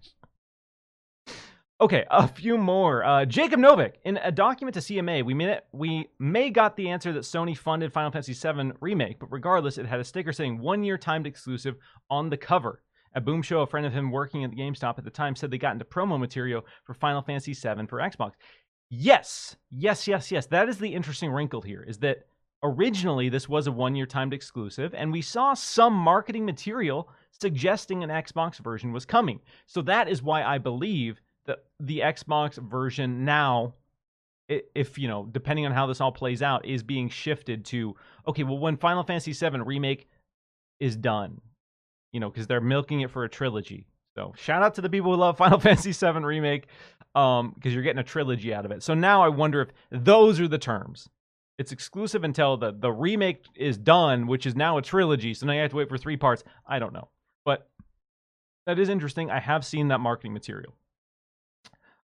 Okay, a few more. Uh, Jacob Novik in a document to CMA, we may we may got the answer that Sony funded Final Fantasy VII remake, but regardless, it had a sticker saying one year timed exclusive on the cover. A Boom Show, a friend of him working at the GameStop at the time said they got into promo material for Final Fantasy VII for Xbox. Yes, yes, yes, yes. That is the interesting wrinkle here is that originally this was a one year timed exclusive, and we saw some marketing material suggesting an Xbox version was coming. So that is why I believe that the Xbox version now if you know depending on how this all plays out is being shifted to okay well when final fantasy VII remake is done you know, because they're milking it for a trilogy. So shout out to the people who love Final Fantasy VII Remake, um, because you're getting a trilogy out of it. So now I wonder if those are the terms. It's exclusive until the the remake is done, which is now a trilogy. So now you have to wait for three parts. I don't know, but that is interesting. I have seen that marketing material.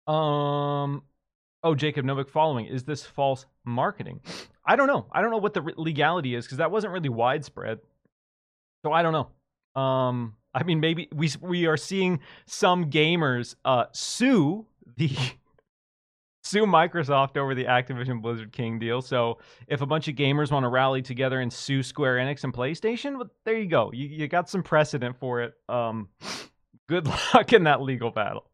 Um, oh, Jacob Novik following. Is this false marketing? I don't know. I don't know what the legality is because that wasn't really widespread. So I don't know. Um, I mean, maybe we we are seeing some gamers uh, sue the sue Microsoft over the Activision Blizzard King deal. So if a bunch of gamers want to rally together and sue Square Enix and PlayStation, well, there you go. You, you got some precedent for it. Um, good luck in that legal battle.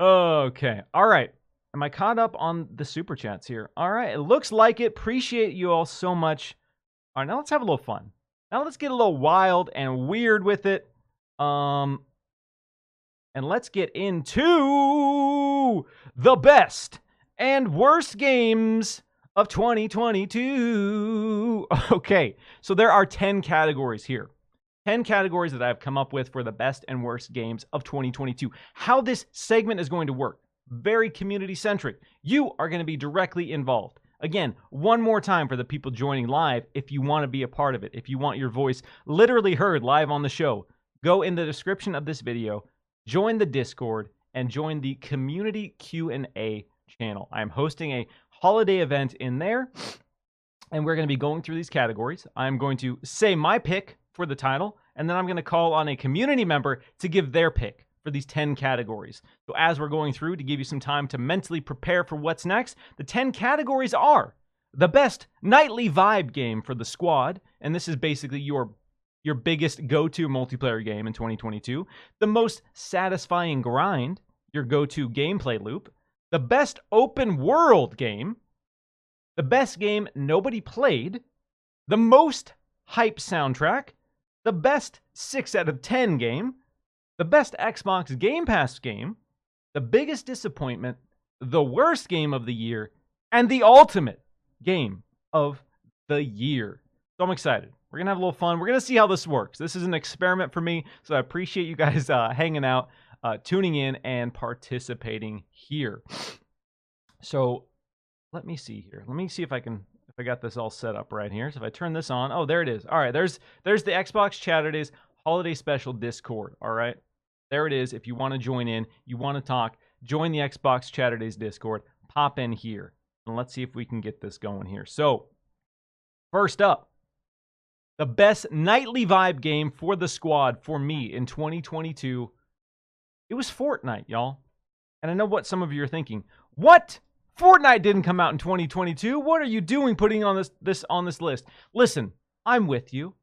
Okay. All right. Am I caught up on the super chats here? All right. It looks like it. Appreciate you all so much. All right. Now let's have a little fun. Now let's get a little wild and weird with it. Um, and let's get into the best and worst games of 2022. Okay, so there are 10 categories here. 10 categories that I've come up with for the best and worst games of 2022. How this segment is going to work, very community centric. You are going to be directly involved. Again, one more time for the people joining live if you want to be a part of it, if you want your voice literally heard live on the show, go in the description of this video, join the Discord and join the community Q&A channel. I'm hosting a holiday event in there and we're going to be going through these categories. I'm going to say my pick for the title and then I'm going to call on a community member to give their pick for these 10 categories. So, as we're going through to give you some time to mentally prepare for what's next, the 10 categories are the best nightly vibe game for the squad, and this is basically your your biggest go-to multiplayer game in 2022, the most satisfying grind, your go-to gameplay loop, the best open world game, the best game nobody played, the most hype soundtrack, the best 6 out of 10 game, the best Xbox Game Pass game, the biggest disappointment, the worst game of the year, and the ultimate game of the year. So I'm excited. We're to have a little fun. We're to see how this works. This is an experiment for me, so I appreciate you guys uh, hanging out, uh, tuning in, and participating here. So let me see here. Let me see if I can if I got this all set up right here. So if I turn this on, oh, there it is. All right, there's there's the Xbox Chaturdays holiday special Discord. All right. There it is. If you want to join in, you want to talk, join the Xbox Chaturdays Discord, pop in here. And let's see if we can get this going here. So, first up, the best nightly vibe game for the squad for me in 2022. It was Fortnite, y'all. And I know what some of you are thinking. What? Fortnite didn't come out in 2022. What are you doing putting on this this on this list? Listen, I'm with you.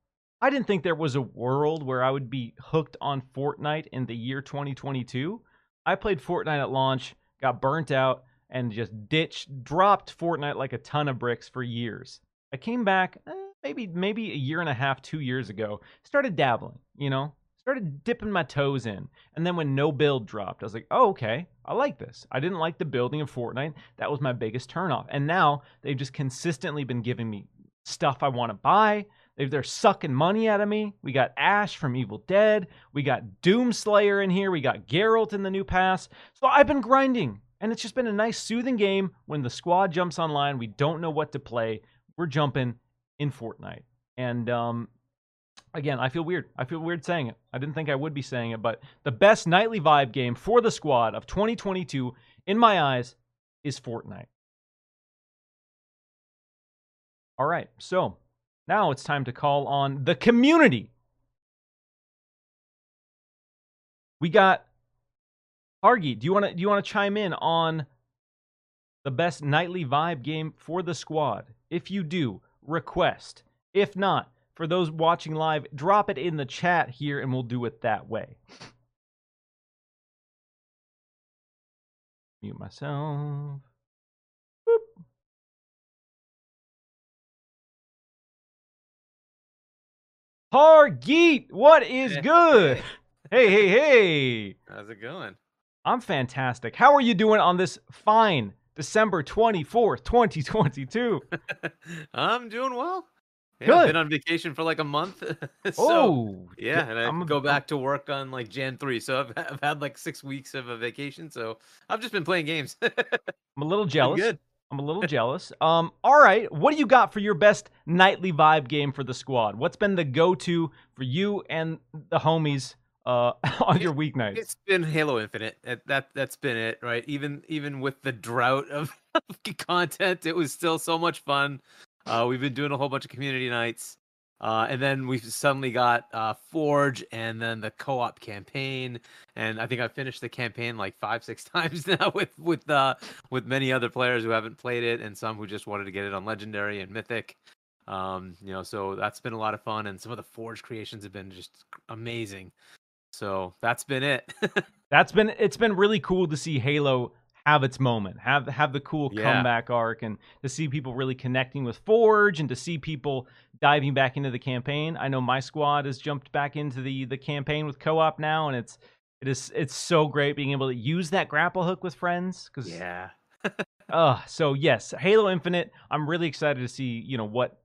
I didn't think there was a world where I would be hooked on Fortnite in the year 2022. I played Fortnite at launch, got burnt out, and just ditched, dropped Fortnite like a ton of bricks for years. I came back eh, maybe maybe a year and a half, two years ago, started dabbling, you know, started dipping my toes in. And then when no build dropped, I was like, oh, okay, I like this. I didn't like the building of Fortnite. That was my biggest turnoff. And now they've just consistently been giving me stuff I want to buy, they're sucking money out of me. We got Ash from Evil Dead. We got Doomslayer in here. We got Geralt in the new pass. So I've been grinding, and it's just been a nice, soothing game. When the squad jumps online, we don't know what to play. We're jumping in Fortnite. And um, again, I feel weird. I feel weird saying it. I didn't think I would be saying it, but the best nightly vibe game for the squad of 2022, in my eyes, is Fortnite. All right, so now it's time to call on the community. We got Hargi. Do you want to do you want to chime in on the best nightly vibe game for the squad? If you do, request. If not, for those watching live, drop it in the chat here and we'll do it that way. Mute myself. Hargeet, what is good? Hey, hey, hey. How's it going? I'm fantastic. How are you doing on this fine December 24th, 2022? I'm doing well. Yeah, Good. I've been on vacation for like a month. so, oh, yeah, and I I'm go back to work on like Jan 3. So I've, I've had like six weeks of a vacation. So I've just been playing games. I'm a little jealous. Good. I'm a little jealous. Um, all right, what do you got for your best nightly vibe game for the squad? What's been the go-to for you and the homies uh, on your weeknights? It's been Halo Infinite. That that's been it, right? Even even with the drought of content, it was still so much fun. Uh, we've been doing a whole bunch of community nights. Uh, and then we've suddenly got uh, Forge and then the co-op campaign. And I think I finished the campaign like five, six times now with with uh, with many other players who haven't played it and some who just wanted to get it on Legendary and Mythic. Um, you know, so that's been a lot of fun, and some of the Forge creations have been just amazing. So that's been it. that's been it's been really cool to see Halo have its moment, have have the cool yeah. comeback arc, and to see people really connecting with Forge, and to see people diving back into the campaign. I know my squad has jumped back into the the campaign with co-op now, and it's it is it's so great being able to use that grapple hook with friends. Because yeah, uh, so yes, Halo Infinite. I'm really excited to see you know what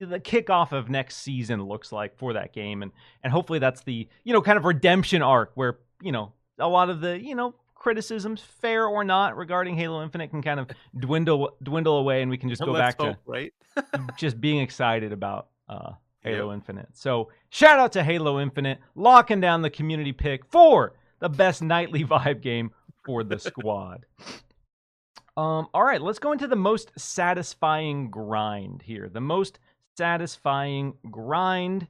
the kickoff of next season looks like for that game and and hopefully that's the you know kind of redemption arc where you know a lot of the you know criticisms fair or not regarding Halo Infinite can kind of dwindle dwindle away and we can just go back hope, to right just being excited about uh, Halo yep. Infinite. So shout out to Halo Infinite locking down the community pick for the best nightly vibe game for the squad. Um, all right, let's go into the most satisfying grind here. The most satisfying grind.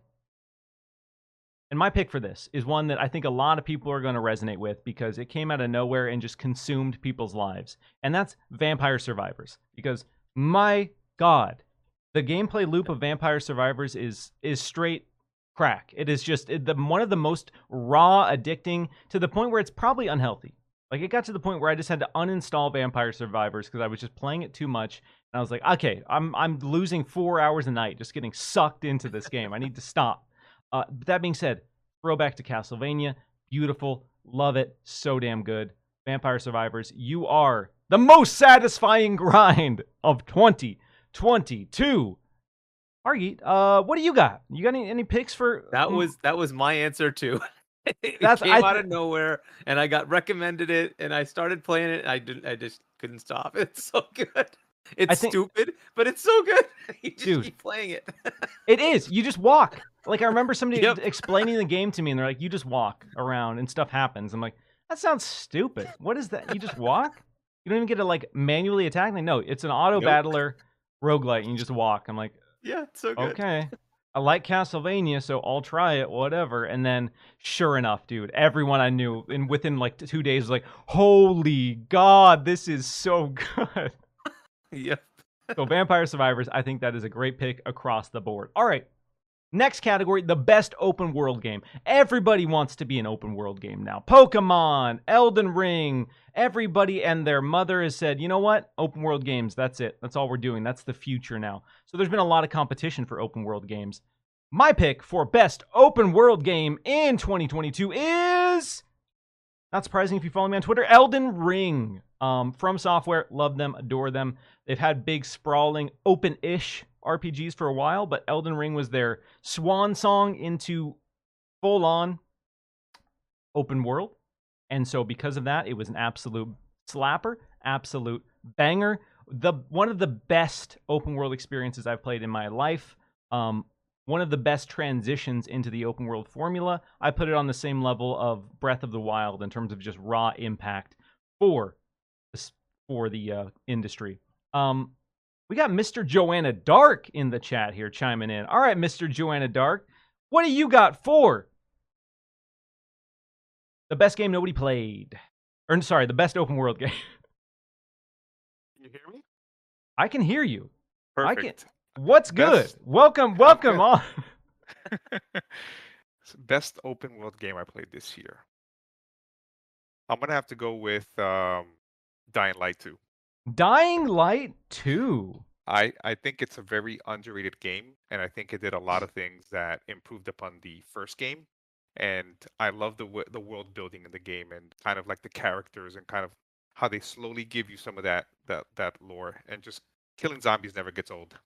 And my pick for this is one that I think a lot of people are going to resonate with because it came out of nowhere and just consumed people's lives. And that's Vampire Survivors. Because my God, the gameplay loop of Vampire Survivors is is straight crack. It is just the one of the most raw, addicting to the point where it's probably unhealthy. Like it got to the point where I just had to uninstall Vampire Survivors because I was just playing it too much. And I was like, okay, I'm I'm losing four hours a night just getting sucked into this game. I need to stop. Uh, that being said, throwback to Castlevania, beautiful, love it, so damn good. Vampire Survivors, you are the most satisfying grind of 2022. Argy, uh, what do you got? You got any, any picks for that? Was that was my answer too. it That's came th- out of nowhere, and I got recommended it, and I started playing it. I didn't. I just couldn't stop. It's so good. It's think, stupid, but it's so good. You just dude, keep playing it. it is. You just walk. Like I remember somebody yep. explaining the game to me, and they're like, "You just walk around, and stuff happens." I'm like, "That sounds stupid. What is that? You just walk? You don't even get to like manually attack." Like, no, it's an auto nope. battler roguelite, and you just walk. I'm like, "Yeah, it's so good." Okay. I like Castlevania, so I'll try it, whatever. And then, sure enough, dude, everyone I knew, and within like two days, was like, "Holy God, this is so good." yep. so, Vampire Survivors, I think that is a great pick across the board. All right, Next category, the best open world game. Everybody wants to be an open world game now. Pokemon, Elden Ring, everybody and their mother has said, you know what? Open world games, that's it. That's all we're doing. That's the future now. So there's been a lot of competition for open world games. My pick for best open world game in 2022 is not surprising if you follow me on Twitter, Elden Ring. Um, FromSoftware, love them, adore them. They've had big, sprawling, open ish RPGs for a while, but Elden Ring was their swan song into full on open world. And so because of that, it was an absolute slapper, absolute banger. The one of the best open world experiences I've played in my life. Um, one of the best transitions into the open world formula. I put it on the same level of Breath of the Wild in terms of just raw impact for for the uh, industry. Um, we got Mr. Joanna Dark in the chat here chiming in. All right, Mr. Joanna Dark, what do you got for the best game nobody played? Or sorry, the best open world game. Can you hear me? I can hear you. Perfect. I can. What's good? Best... Welcome, welcome on. best open world game I played this year. I'm gonna have to go with um, Dying Light 2. Dying Light 2. I, I think it's a very underrated game, and I think it did a lot of things that improved upon the first game. And I love the the world building in the game, and kind of like the characters, and kind of how they slowly give you some of that that that lore. And just killing zombies never gets old.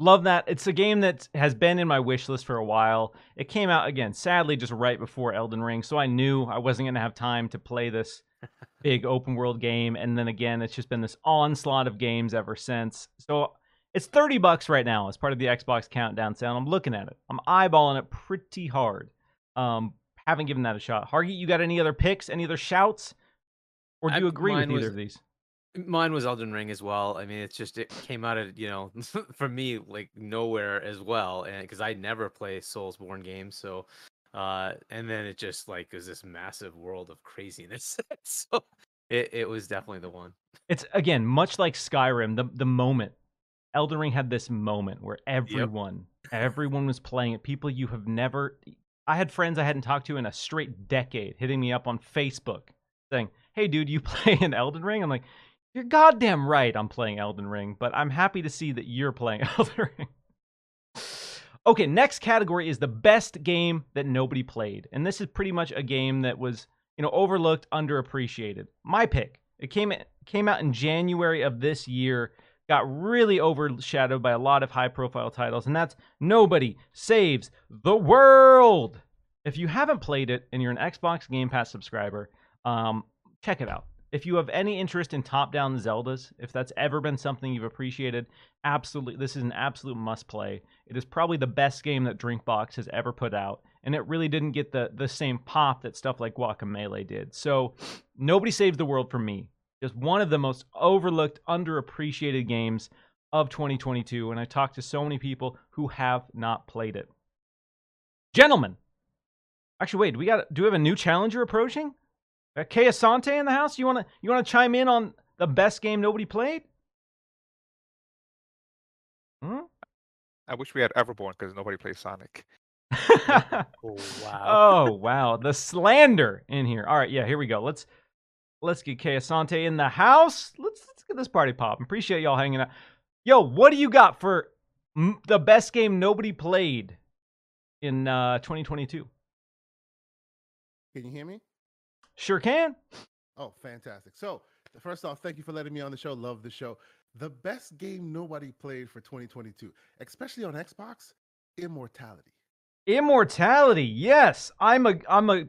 Love that. It's a game that has been in my wish list for a while. It came out again, sadly, just right before Elden Ring, so I knew I wasn't going to have time to play this big open world game. And then again, it's just been this onslaught of games ever since. So it's 30 bucks right now as part of the Xbox Countdown sale. I'm looking at it. I'm eyeballing it pretty hard. Um, haven't given that a shot. Hargy, you got any other picks? Any other shouts? Or do you agree with either was, of these? Mine was Elden Ring as well. I mean, it's just it came out of you know for me like nowhere as well, and because I never play Soulsborne games, so uh, and then it just like was this massive world of craziness. so it it was definitely the one. It's again much like Skyrim. The the moment Elden Ring had this moment where everyone everyone was playing it. People you have never. I had friends I hadn't talked to in a straight decade hitting me up on Facebook saying, "Hey, dude, you playing Elden Ring?" I'm like, "You're goddamn right. I'm playing Elden Ring, but I'm happy to see that you're playing Elden Ring." okay, next category is the best game that nobody played, and this is pretty much a game that was you know overlooked, underappreciated. My pick. It came came out in January of this year got really overshadowed by a lot of high profile titles, and that's Nobody Saves the World. If you haven't played it and you're an Xbox Game Pass subscriber, um, check it out. If you have any interest in top down Zeldas, if that's ever been something you've appreciated, absolutely, this is an absolute must play. It is probably the best game that Drinkbox has ever put out, and it really didn't get the, the same pop that stuff like Guacamelee did. So, Nobody Saves the World for me just one of the most overlooked, underappreciated games of 2022. And I talked to so many people who have not played it. Gentlemen, actually, wait, we got do we have a new challenger approaching? Got Kay Asante in the house. You wanna you wanna chime in on the best game nobody played? Hmm? I wish we had Everborn because nobody plays Sonic. oh wow! oh wow! The slander in here. All right, yeah, here we go. Let's Let's get Kay Asante in the house. Let's let's get this party popping. Appreciate y'all hanging out. Yo, what do you got for m- the best game nobody played in uh, 2022? Can you hear me? Sure can. Oh, fantastic. So, first off, thank you for letting me on the show. Love the show. The best game nobody played for 2022, especially on Xbox, Immortality. Immortality. Yes. I'm a I'm a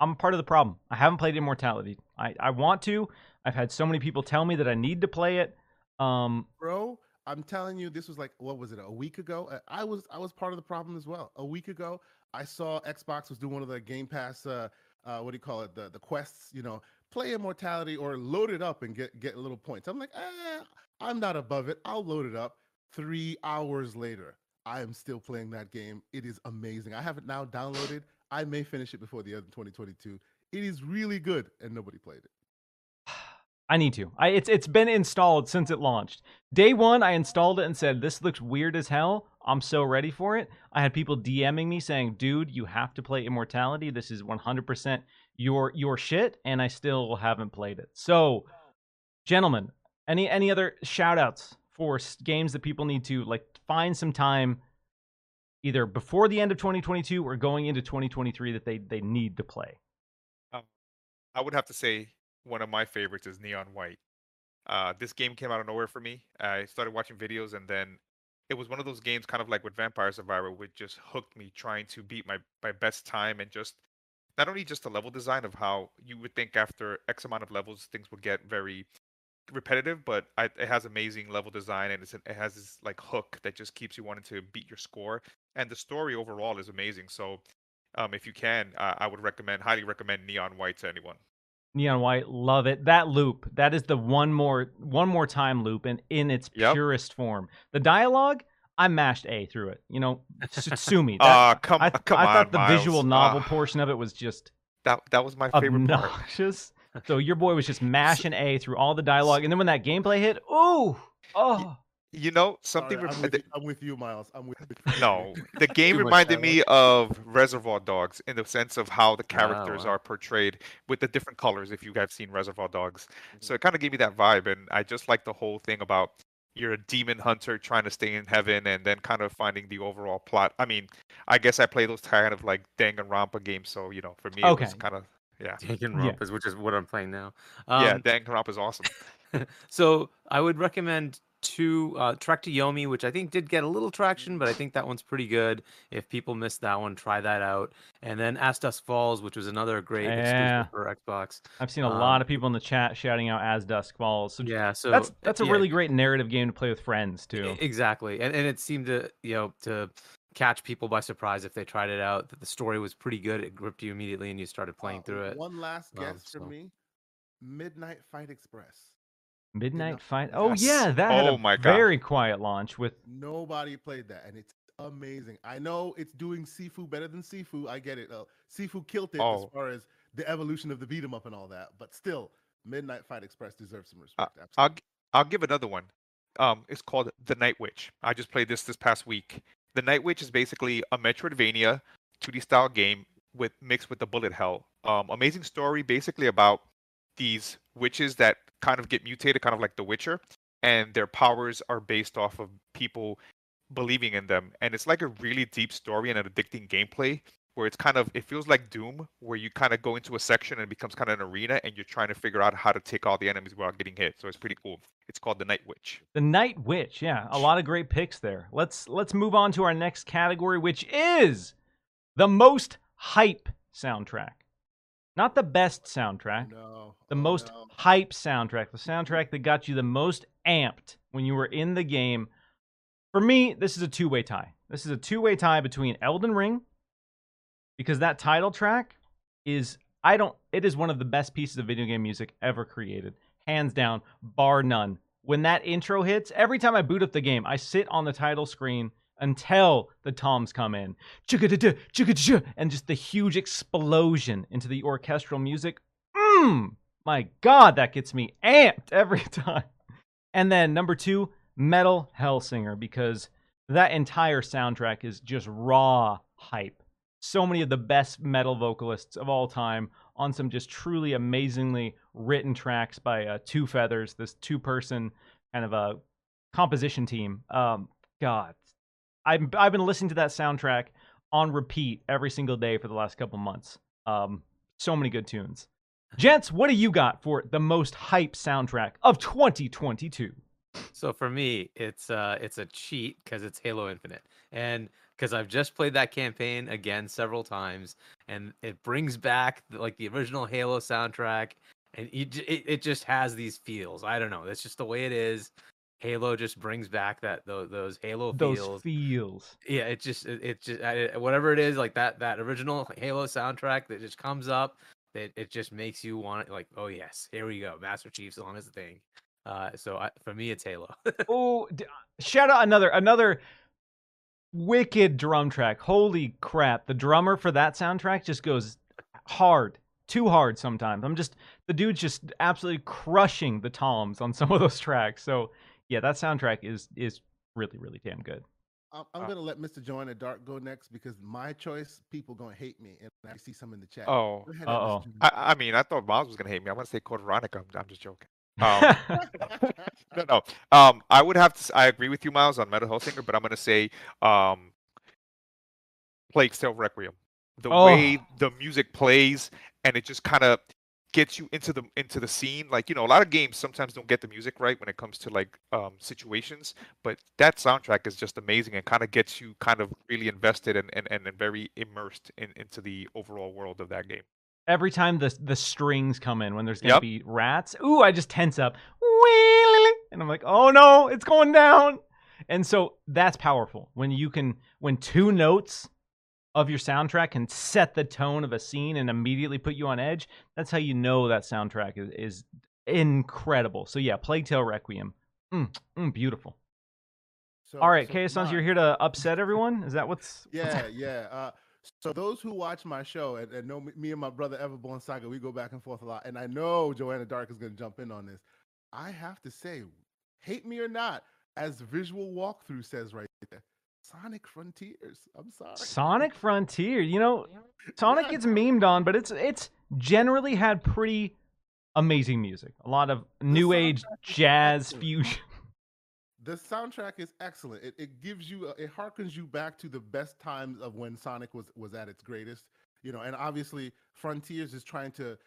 I'm part of the problem. I haven't played Immortality. I, I want to. I've had so many people tell me that I need to play it. Um, Bro, I'm telling you, this was like what was it? A week ago. I was I was part of the problem as well. A week ago, I saw Xbox was doing one of the Game Pass. Uh, uh, what do you call it? The the quests. You know, play Immortality or load it up and get get little points. I'm like, eh, I'm not above it. I'll load it up. Three hours later, I am still playing that game. It is amazing. I have it now downloaded. I may finish it before the end of 2022. It is really good, and nobody played it. I need to. I it's it's been installed since it launched. Day one, I installed it and said, "This looks weird as hell. I'm so ready for it." I had people DMing me saying, "Dude, you have to play Immortality. This is 100% your your shit," and I still haven't played it. So, gentlemen, any any other shout outs for games that people need to like find some time either before the end of 2022 or going into 2023 that they they need to play? Um, I would have to say one of my favorites is Neon White. Uh, this game came out of nowhere for me. I started watching videos and then it was one of those games, kind of like with Vampire Survivor, which just hooked me trying to beat my my best time and just not only just the level design of how you would think after X amount of levels things would get very repetitive, but I, it has amazing level design and it has this like hook that just keeps you wanting to beat your score. And the story overall is amazing. So, um, if you can, uh, I would recommend, highly recommend Neon White to anyone. Neon White, love it. That loop, that is the one more one more time loop, and in its yep. purest form. The dialogue, I mashed A through it. You know, sue me. Ah, uh, come, I, come I thought on, the Miles. visual novel uh, portion of it was just that. That was my favorite obnoxious. part. So your boy was just mashing A through all the dialogue, and then when that gameplay hit, ooh, oh. You know something. Sorry, I'm, with you, I'm, with you, Miles. I'm with you. No, the game reminded me of Reservoir Dogs in the sense of how the characters wow. are portrayed with the different colors. If you have seen Reservoir Dogs, mm-hmm. so it kind of gave me that vibe, and I just like the whole thing about you're a demon hunter trying to stay in heaven, and then kind of finding the overall plot. I mean, I guess I play those kind of like Danganronpa games, so you know, for me, okay. it was kind of yeah. Danganronpa, yeah. which is what I'm playing now. Um, yeah, Danganronpa is awesome. so I would recommend two uh, Trek to Yomi, which I think did get a little traction, but I think that one's pretty good. If people missed that one, try that out. And then As Dusk Falls, which was another great yeah. exclusive for Xbox. I've seen a um, lot of people in the chat shouting out As Dusk Falls. So yeah, so that's that's a yeah. really great narrative game to play with friends too. Exactly, and and it seemed to you know to catch people by surprise if they tried it out. That the story was pretty good. It gripped you immediately, and you started playing uh, through it. One last guess um, so. for me: Midnight Fight Express. Midnight Fight. Oh Yes. yeah, that had Oh a my God. very quiet launch with Nobody played that, and it's amazing. I know it's doing Sifu better than Sifu. I get it. Uh, Sifu killed it as Oh. far as the evolution of the beat 'em up and all that, but still, Midnight Fight Express deserves some Uh, respect. I'll absolutely. g- I'll give another one. Um, it's called The Knight Witch. I just played this this past week. The Knight Witch is basically a Metroidvania 2D style game with mixed with the bullet hell. Um, amazing story, basically about these witches that kind of get mutated, kind of like The Witcher, and their powers are based off of people believing in them. And it's like a really deep story and an addicting gameplay where it's kind of it feels like Doom, where you kind of go into a section and it becomes kind of an arena, and you're trying to figure out how to take all the enemies without getting hit. So it's pretty cool. It's called the Knight Witch. the Knight Witch. Yeah, a lot of great picks there. Let's let's move on to our next category, which is the most hype soundtrack. Not the best soundtrack, no, the oh, most no. hype soundtrack, the soundtrack that got you the most amped when you were in the game. For me, this is a two way tie. This is a two way tie between Elden Ring, because that title track is, I don't, it is one of the best pieces of video game music ever created. Hands down, bar none. When that intro hits, every time I boot up the game, I sit on the title screen until the toms come in. And just the huge explosion into the orchestral music. Mmm! My god, that gets me amped every time. And then number two, Metal Hellsinger, because that entire soundtrack is just raw hype. So many of the best metal vocalists of all time on some just truly amazingly written tracks by uh, Two Feathers, this two person kind of a composition team. Um, God, I've, I've been listening to that soundtrack on repeat every single day for the last couple months. Um, so many good tunes. Gents, what do you got for the most hype soundtrack of 2022? So for me, it's uh it's a cheat because it's Halo Infinite, and because I've just played that campaign again several times, and it brings back like the original Halo soundtrack, and it it just has these feels. I don't know, that's just the way it is. Halo just brings back that those, those Halo Those feels. feels. yeah, it just it, it just I, whatever it is like that that original Halo soundtrack that just comes up. It, it just makes you want it like oh yes here we go Master Chief song is the thing. Uh, so I, for me it's Halo. Oh, d- shout out another another wicked drum track. Holy crap! The drummer for that soundtrack just goes hard, too hard sometimes. I'm just the dude's just absolutely crushing the toms on some of those tracks. So yeah, that soundtrack is is really really damn good. I'm, I'm Uh, gonna let Mr. Joanna Dark go next because my choice, people gonna hate me, and I see some in the chat. Oh, Go ahead, Uh-oh. I, I mean, I thought Miles was gonna hate me. I'm gonna say Code Veronica. I'm, I'm just joking. Um, no, no. Um, I would have to. I agree with you, Miles, on Metal Hellsinger, but I'm gonna say, um, Plague Tale Requiem. The way Oh. the music plays, and it just kind of gets you into the into the scene. Like you know, a lot of games sometimes don't get the music right when it comes to like um, situations, but that soundtrack is just amazing and kind of gets you kind of really invested and and, and, very immersed in, into the overall world of that game. Every time the the strings come in when there's gonna Yep. be rats, ooh, I just tense up. And I'm like, oh no, it's going down. And so that's powerful when you can when two notes of your soundtrack can set the tone of a scene and immediately put you on edge. That's how you know that soundtrack is, is incredible. So yeah, Plague Tale Requiem, mm, mm, beautiful. So- All right, so Chaos Sons, mine- you're here to upset everyone. Is that what's? what's- Yeah, yeah. Uh, so those who watch my show and, and know me, me and my brother Everborn Saga, we go back and forth a lot. And I know Joanna Dark is going to jump in on this. I have to say, hate me or not, as visual walkthrough says right Sonic Frontiers. I'm sorry. Sonic Frontier. You know, Sonic Yeah, gets memed on, but it's it's generally had pretty amazing music. A lot of new age jazz fusion. The soundtrack is excellent. It, it gives you, it harkens you back to the best times of when Sonic was was at its greatest. You know, and obviously Frontiers is trying to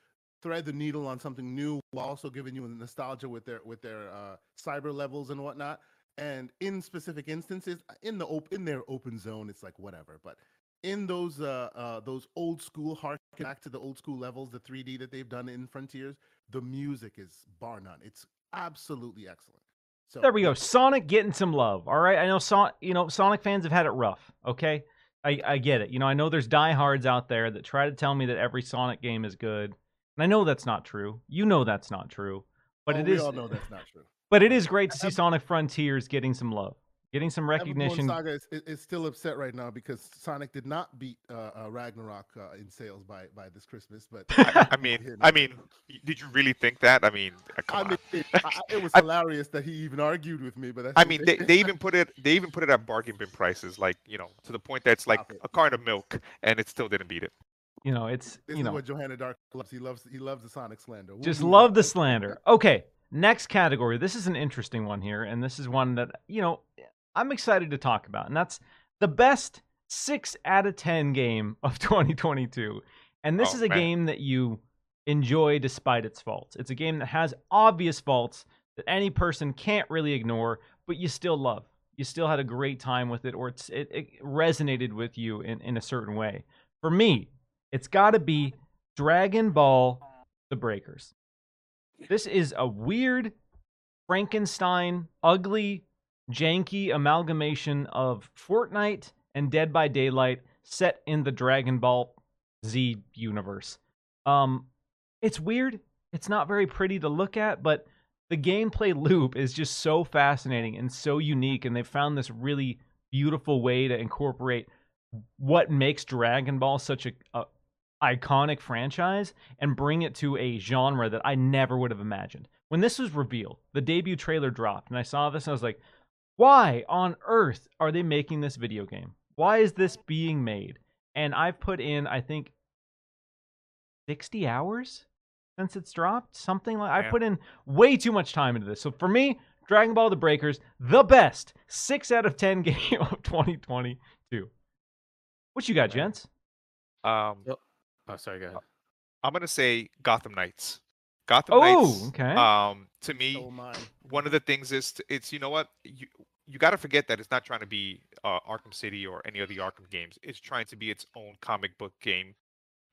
thread the needle on something new while also giving you nostalgia with their with their uh, cyber levels and whatnot. And in specific instances, in the op- in their open zone, it's like whatever. But in those uh, uh, those old school harken back to the old school levels, the 3D that they've done in Frontiers, the music is bar none. It's absolutely excellent. So There we go. Sonic getting some love. All right. I know Son- you know Sonic fans have had it rough. Okay. I, I get it. You know, I know there's diehards out there that try to tell me that every Sonic game is good. And I know that's not true. You know that's not true. but Oh, it we is all know that's not true. But it is great to see Sonic Frontiers getting some love, getting some recognition. Saga is, is, is still upset right now because Sonic did not beat uh, uh, Ragnarok uh, in sales by by this Christmas. But I, I mean, I mean, did you really think that? I mean, uh, come I on. mean, it, I, I- it was I- hilarious that he even argued with me. But that's I mean, they, they even put it they even put it at bargain bin prices, like you know, to the point that it's like it. a carton of milk, and it still didn't beat it. You know, it's This you is know what Joanna Dark loves. He loves he loves the Sonic slander. We'll just love on. the slander. Okay, next category. This is an interesting one here, and this is one that you know I'm excited to talk about, and that's the best six out of ten game of 2022. And this Oh, is a man. game that you enjoy despite its faults. It's a game that has obvious faults that any person can't really ignore, but you still love. You still had a great time with it, or it's, it, it resonated with you in, in a certain way. For me, it's got to be Dragon Ball The Breakers. This is a weird Frankenstein, ugly, janky amalgamation of Fortnite and Dead by Daylight set in the Dragon Ball Z universe. Um, it's weird. It's not very pretty to look at, but the gameplay loop is just so fascinating and so unique, and they found this really beautiful way to incorporate what makes Dragon Ball such a, a iconic franchise and bring it to a genre that I never would have imagined. When this was revealed, the debut trailer dropped, and I saw this and I was like, why on earth are they making this video game? Why is this being made? And I've put in, I think, 60 hours since it's dropped. Something like I Yeah. put in way too much time into this. So for me, Dragon Ball The Breakers, the best six out of 10 game of 2022. What you got, gents? Um, Oh, sorry, go ahead. I'm gonna say Gotham Knights. Gotham Oh, Knights. okay. Um, to me, So am I. one of the things is t- it's you know what you you got to forget that it's not trying to be uh, Arkham City or any of the Arkham games. It's trying to be its own comic book game,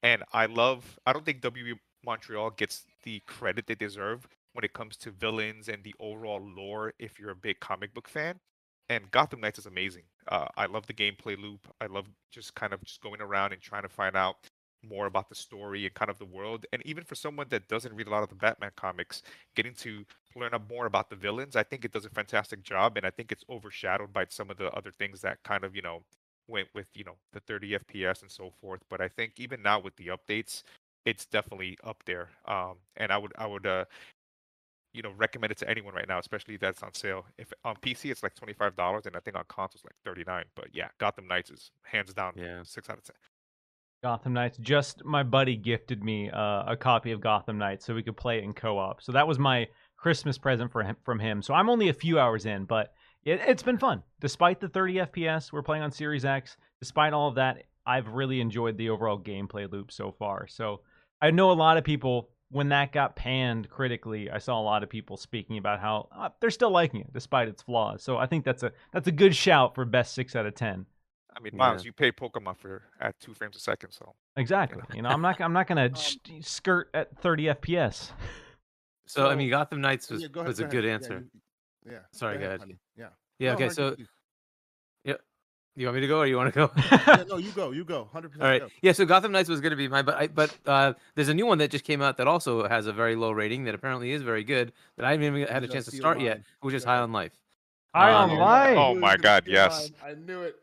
and I love. I don't think WB Montreal gets the credit they deserve when it comes to villains and the overall lore. If you're a big comic book fan, and Gotham Knights is amazing. Uh, I love the gameplay loop. I love just kind of just going around and trying to find out more about the story and kind of the world. And even for someone that doesn't read a lot of the Batman comics, getting to learn up more about the villains, I think it does a fantastic job. And I think it's overshadowed by some of the other things that kind of, you know, went with, you know, the 30 FPS and so forth. But I think even now with the updates, it's definitely up there. Um, and I would, I would, uh, you know, recommend it to anyone right now, especially that's on sale. If on PC it's like twenty five dollars, and I think on console it's like thirty nine. But yeah, Gotham Knights is hands down Yeah. six out of ten. Gotham Knights. Just my buddy gifted me uh, a copy of Gotham Knights so we could play it in co-op. So that was my Christmas present for him, from him. So I'm only a few hours in, but it, it's been fun. Despite the 30 FPS, we're playing on Series X. Despite all of that, I've really enjoyed the overall gameplay loop so far. So I know a lot of people when that got panned critically, I saw a lot of people speaking about how uh, they're still liking it despite its flaws. So I think that's a that's a good shout for best six out of ten. I mean, Yeah. You pay Pokemon for at two frames a second, so Exactly. You know, I'm not I'm not gonna Um, sh- skirt at 30 FPS. So, I mean, Gotham Knights was yeah, go ahead, was a go good ahead. answer. Yeah, you- yeah. Sorry, go ahead. honey. Yeah. Yeah. No, Okay. Hardy, So, please. you want me to go or you want to go? yeah, no, you go, you go. Hundred percent. All right. Yeah. So Gotham Knights was going to be my, but I, but uh, there's a new one that just came out that also has a very low rating that apparently is very good that I haven't even had a chance to start yet, which is Go High on Life. High Um, on life. Oh my God, yes. I knew it.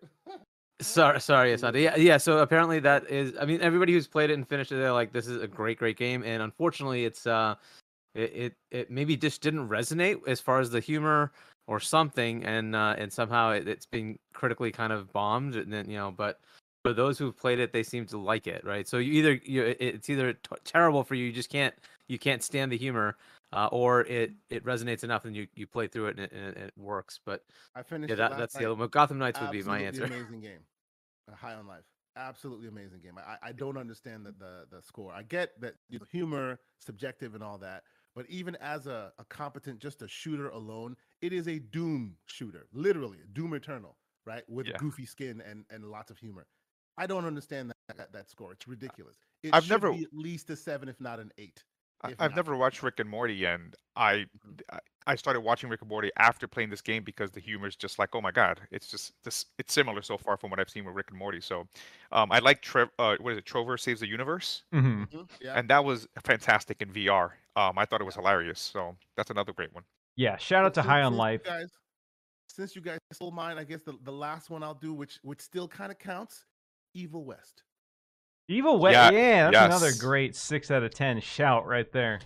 Sorry, sorry, Asante. Yeah, yeah. So apparently that is. I mean, everybody who's played it and finished it, they're like, "This is a great, great game." And unfortunately, it's uh, it it, it maybe just didn't resonate as far as the humor or something, and uh, and somehow it, it's been critically kind of bombed. And then you know, but for those who've played it, they seem to like it, right? So you either you it's either t- terrible for you, you just can't you can't stand the humor, uh, or it it resonates enough and you you play through it and it, and it works. But I finished. yeah, it that that's the other one. Gotham Knights would be my answer. Amazing game. High on Life. Absolutely amazing game. I, I don't understand the, mm. the the score. I get that you know, humor, subjective, and all that. But even as a, a competent, just a shooter alone, it is a Doom shooter, literally Doom Eternal, right? With Yeah. goofy skin and and lots of humor. I don't understand that that, that score. It's ridiculous. It I've should never- be at least a seven, if not an eight. I've not. never watched Rick and Morty, and I mm-hmm. I- I started watching Rick and Morty after playing this game because the humor is just like, oh my god, it's just this. It's similar so far from what I've seen with Rick and Morty. So, um, I like Trev. Uh, what is it? Trover saves the universe, hmm Mhm, Yeah. and that was fantastic in VR. Um, I thought it was hilarious. So that's another great one. Yeah, shout out to Since- High on Life. guys, since you guys stole mine, I guess the, the last one I'll do, which which still kind of counts, Evil West. Evil West. Yeah, Yeah, that's another great six out of ten shout right there.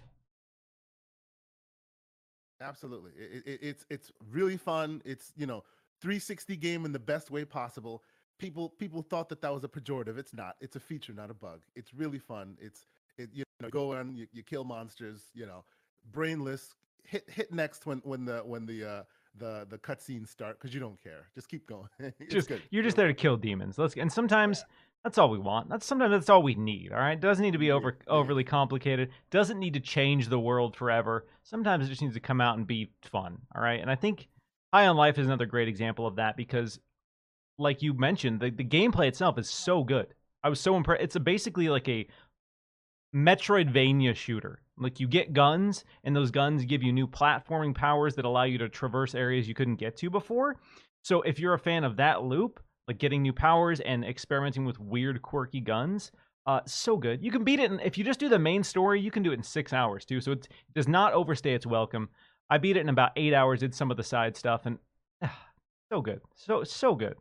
Absolutely, it, it, it's it's really fun. It's you know 360 game in the best way possible. People people thought that that was a pejorative. It's not. It's a feature, not a bug. It's really fun. It's it, you know go on, you, you kill monsters. You know, brainless. Hit hit next when when the when the uh the the cutscenes start because you don't care. Just keep going. Just good. you're just there to kill demons. Let's and sometimes that's all we want. That's sometimes that's all we need. All right, it doesn't need to be over overly complicated. Doesn't need to change the world forever. Sometimes it just needs to come out and be fun. All right, and I think High on Life is another great example of that because, like you mentioned, the, the gameplay itself is so good. I was so impressed. It's a, basically like a Metroidvania shooter. Like you get guns, and those guns give you new platforming powers that allow you to traverse areas you couldn't get to before. So if you're a fan of that loop, like getting new powers and experimenting with weird, quirky guns, uh, so good. You can beat it in, if you just do the main story. You can do it in six hours too. So it does not overstay its welcome. I beat it in about eight hours. Did some of the side stuff, and so good, so so good.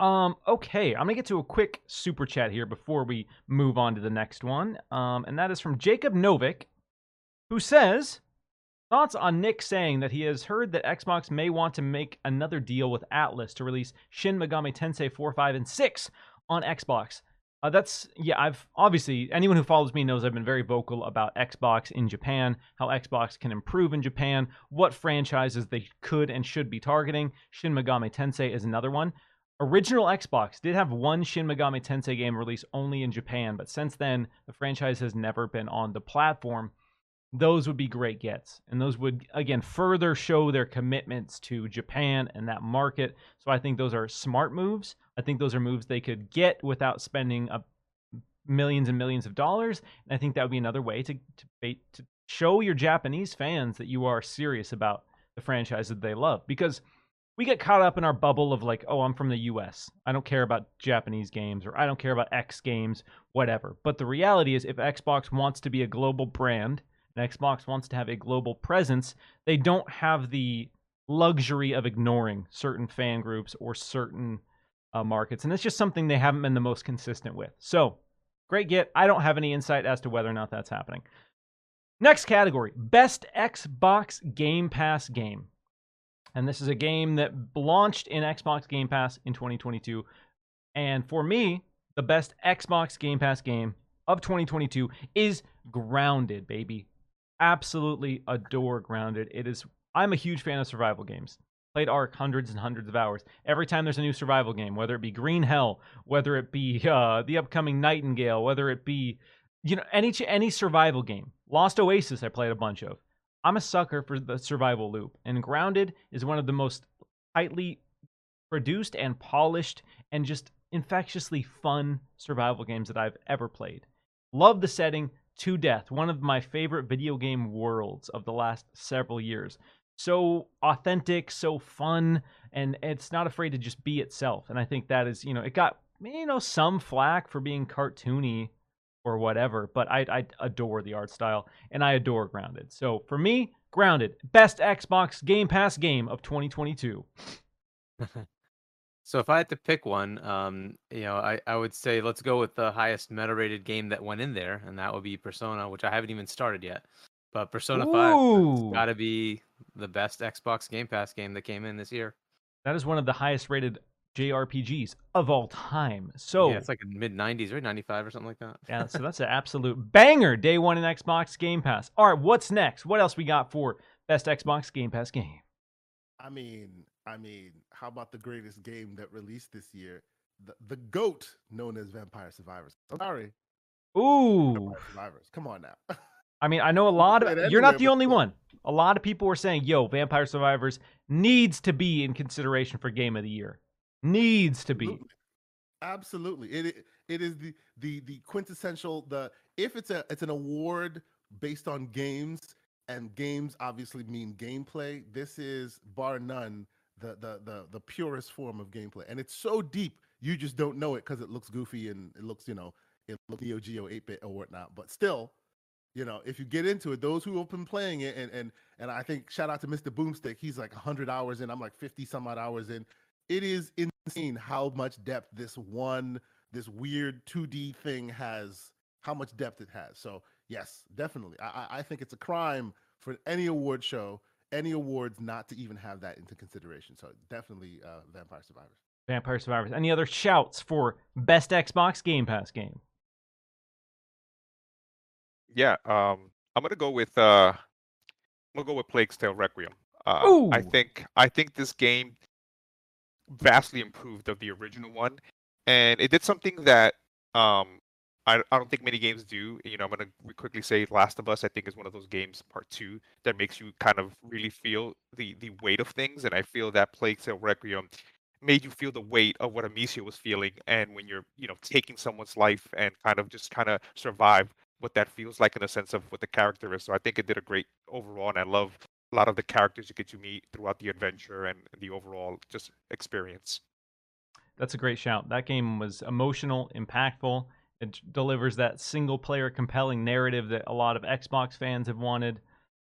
Um, okay, I'm gonna get to a quick super chat here before we move on to the next one. Um, and that is from Jacob Novik, who says thoughts on Nick saying that he has heard that Xbox may want to make another deal with Atlus to release Shin Megami Tensei 4, 5, and 6 on Xbox. Uh, that's yeah. I've obviously anyone who follows me knows I've been very vocal about Xbox in Japan, how Xbox can improve in Japan, what franchises they could and should be targeting. Shin Megami Tensei is another one. Original Xbox did have one Shin Megami Tensei game released only in Japan, but since then the franchise has never been on the platform. Those would be great gets, and those would again further show their commitments to Japan and that market. So I think those are smart moves. I think those are moves they could get without spending millions and millions of dollars. And I think that would be another way to to, to show your Japanese fans that you are serious about the franchise that they love. Because we get caught up in our bubble of like, oh, I'm from the US. I don't care about Japanese games or I don't care about X games, whatever. But the reality is, if Xbox wants to be a global brand and Xbox wants to have a global presence, they don't have the luxury of ignoring certain fan groups or certain uh, markets. And it's just something they haven't been the most consistent with. So, great get. I don't have any insight as to whether or not that's happening. Next category Best Xbox Game Pass Game. And this is a game that launched in Xbox Game Pass in 2022. And for me, the best Xbox Game Pass game of 2022 is Grounded, baby. Absolutely adore Grounded. It is I'm a huge fan of survival games. Played Ark hundreds and hundreds of hours. Every time there's a new survival game, whether it be Green Hell, whether it be uh, the upcoming Nightingale, whether it be you know any any survival game. Lost Oasis I played a bunch of. I'm a sucker for the survival loop, and Grounded is one of the most tightly produced and polished and just infectiously fun survival games that I've ever played. Love the setting to death. One of my favorite video game worlds of the last several years. So authentic, so fun, and it's not afraid to just be itself. And I think that is, you know, it got you know some flack for being cartoony or whatever, but I, I adore the art style and I adore Grounded. So for me, Grounded, best Xbox Game Pass game of 2022. So if I had to pick one, um, you know, I, I would say let's go with the highest meta rated game that went in there, and that would be Persona, which I haven't even started yet. But Persona Ooh. 5 got to be the best Xbox Game Pass game that came in this year. That is one of the highest rated JRPGs of all time. So yeah, it's like mid 90s, right? 95 or something like that. Yeah, so that's an absolute banger. Day one in Xbox Game Pass. All right, what's next? What else we got for best Xbox Game Pass game? I mean, I mean, how about the greatest game that released this year? The the GOAT known as Vampire Survivors. I'm sorry. Ooh, Vampire Survivors. Come on now. I mean, I know a lot of. You're not the only one. A lot of people were saying, "Yo, Vampire Survivors needs to be in consideration for Game of the Year. Needs to be." Absolutely. Absolutely. It it- it is the the the quintessential the if it's a it's an award based on games and games obviously mean gameplay, this is bar none the the the the purest form of gameplay. And it's so deep you just don't know it because it looks goofy and it looks, you know, it looks Neo Geo 8-bit or whatnot. But still, You know, if you get into it, those who have been playing it, and and and I think shout out to Mr. Boomstick, he's like 100 hours in. I'm like 50 some odd hours in. It is insane how much depth this one, this weird 2D thing has. How much depth it has. So yes, definitely. I I think it's a crime for any award show, any awards, not to even have that into consideration. So definitely, uh, Vampire Survivors. Vampire Survivors. Any other shouts for best Xbox Game Pass game? Yeah, um, I'm gonna go with uh, I'm gonna go with Plague's Tale Requiem. Uh, I think I think this game vastly improved of the original one, and it did something that um, I I don't think many games do. You know, I'm gonna quickly say Last of Us. I think is one of those games, Part Two, that makes you kind of really feel the the weight of things, and I feel that Plague's Tale Requiem made you feel the weight of what Amicia was feeling, and when you're you know taking someone's life and kind of just kind of survive what that feels like in the sense of what the character is. So I think it did a great overall, and I love a lot of the characters you get to meet throughout the adventure and the overall just experience. That's a great shout. That game was emotional, impactful. It delivers that single player compelling narrative that a lot of Xbox fans have wanted.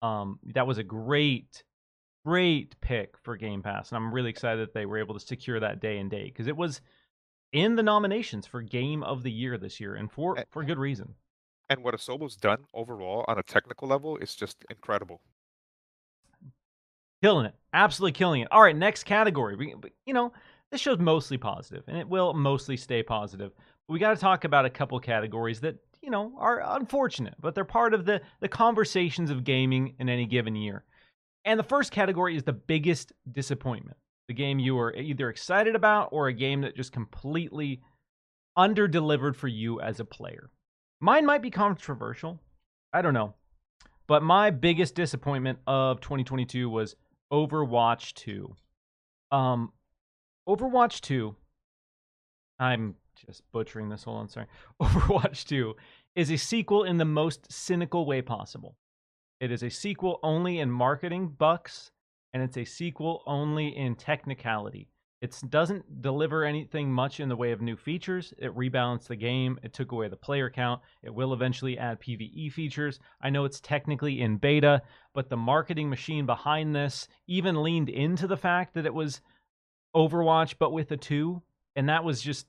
Um, that was a great, great pick for Game Pass. And I'm really excited that they were able to secure that day and date because it was in the nominations for Game of the Year this year and for, for good reason. And what Asobo's done overall on a technical level is just incredible. Killing it. Absolutely killing it. All right, next category. We- you know, this show's mostly positive, and it will mostly stay positive. We got to talk about a couple categories that, you know, are unfortunate, but they're part of the, the conversations of gaming in any given year. And the first category is the biggest disappointment. The game you were either excited about or a game that just completely underdelivered for you as a player. Mine might be controversial. I don't know. But my biggest disappointment of 2022 was Overwatch 2. Um, Overwatch 2, I'm just butchering this. On, sorry. Overwatch 2 is a sequel in the most cynical way possible. It is a sequel only in marketing bucks, and it's a sequel only in technicality. It doesn't deliver anything much in the way of new features. It rebalanced the game. It took away the player count. It will eventually add PvE features. I know it's technically in beta, but the marketing machine behind this even leaned into the fact that it was Overwatch, but with a two. And that was just.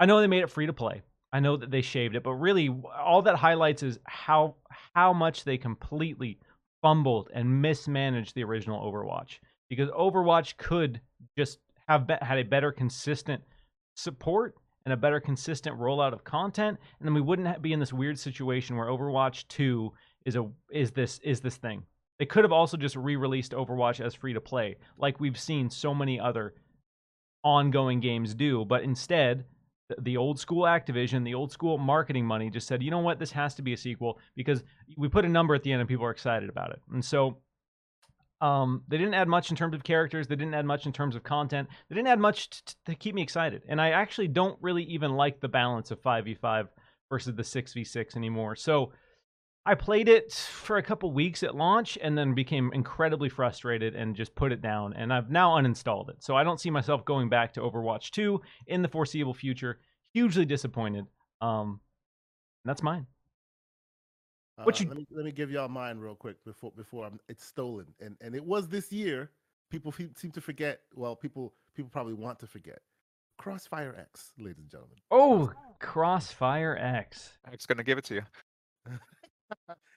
I know they made it free to play. I know that they shaved it, but really, all that highlights is how how much they completely fumbled and mismanaged the original Overwatch. Because Overwatch could just have be- had a better consistent support and a better consistent rollout of content, and then we wouldn't be in this weird situation where Overwatch Two is a is this is this thing. They could have also just re-released Overwatch as free to play, like we've seen so many other ongoing games do, but instead the old school Activision, the old school marketing money just said, you know what, this has to be a sequel because we put a number at the end and people are excited about it. And so um, they didn't add much in terms of characters. They didn't add much in terms of content. They didn't add much t- to keep me excited. And I actually don't really even like the balance of 5v5 versus the 6v6 anymore. So I played it for a couple weeks at launch and then became incredibly frustrated and just put it down. And I've now uninstalled it. So I don't see myself going back to Overwatch 2 in the foreseeable future. Hugely disappointed. Um, that's mine. What Uh, you- let me let me give y'all mine real quick before before I'm, it's stolen. And and it was this year. People fe- seem to forget. Well, people people probably want to forget. Crossfire X, ladies and gentlemen. Oh, Crossfire X. It's gonna give it to you.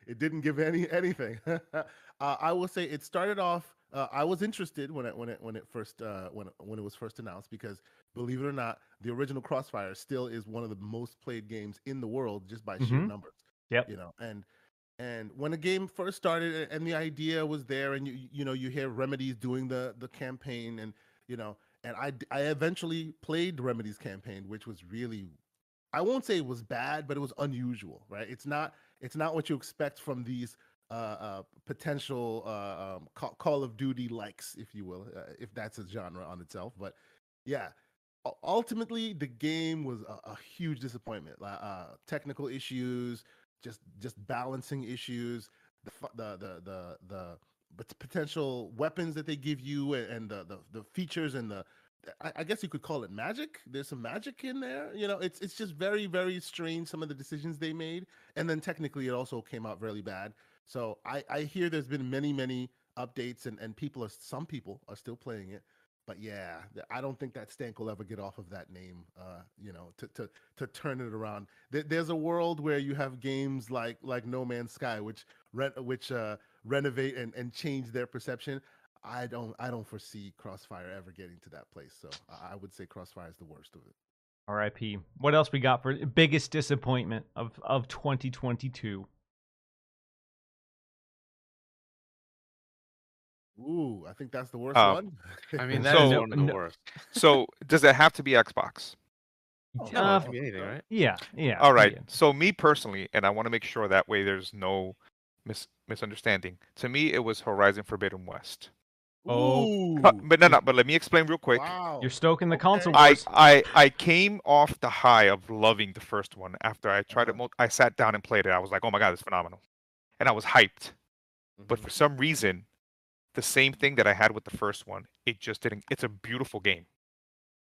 it didn't give any anything. uh, I will say it started off. Uh, I was interested when it when it when it first uh, when when it was first announced because believe it or not, the original Crossfire still is one of the most played games in the world just by sheer Mhm. numbers. Yep. You know, and and when the game first started and the idea was there, and you you know you hear Remedy's doing the the campaign, and you know, and I I eventually played Remedy's campaign, which was really I won't say it was bad, but it was unusual, right? It's not it's not what you expect from these uh, uh, potential uh, um, Ca- Call of Duty likes, if you will, uh, if that's a genre on itself. But yeah, ultimately the game was a, a huge disappointment. Uh, technical issues, just just balancing issues, the the the the the potential weapons that they give you and, and the, the the features and the I, guess you could call it magic. There's some magic in there. You know, it's it's just very very strange some of the decisions they made, and then technically it also came out really bad. So I I hear there's been many many updates and and people are some people are still playing it. But yeah, I don't think that Stank will ever get off of that name. Uh, you know, to to to turn it around. There, there's a world where you have games like like No Man's Sky, which re- which uh, renovate and and change their perception. I don't I don't foresee Crossfire ever getting to that place. So I I would say Crossfire is the worst of it. R.I.P. What else we got for biggest disappointment of of 2022? Ooh, I think that's the worst Um, one. I mean, that is So- one of the no- worst. So does it have to be Xbox? Oh, Uh, it could be anything, right? Yeah, yeah. All right. yeah. So me personally, and I want to make sure that way there's no mis- misunderstanding. To me, it was Horizon Forbidden West. Oh, Uh, but no, no. But let me explain real quick. wow. You're stoking the console I, wars. I I came off the high of loving the first one. After I tried it, Uh-huh. mul- I sat down and played it. I was like, oh my god, it's phenomenal, and I was hyped. But Mhm. for some reason, the same thing that I had with the first one, it just didn't. It's a beautiful game,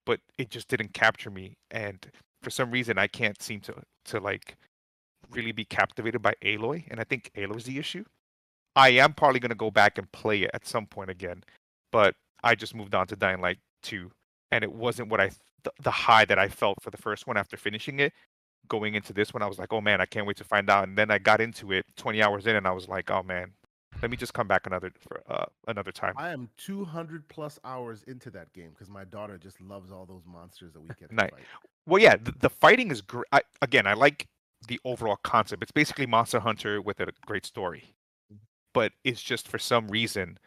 but it just didn't capture me. And for some reason, I can't seem to to like really be captivated by Aloy. And I think Aloy's the issue. I am probably gonna go back and play it at some point again, but I just moved on to Dying Light 2, and it wasn't what I th- the, high that I felt for the first one after finishing it. Going into this one, I was like, oh man, I can't wait to find out. And then I got into it 20 hours in, and I was like, oh man, let me just come back another for uh, another time. I am 200 plus hours into that game because my daughter just loves all those monsters that we get to Nice. Well, yeah, the, the fighting is great. Again, I like the overall concept. It's basically Monster Hunter with a great story, but it's just for some reason,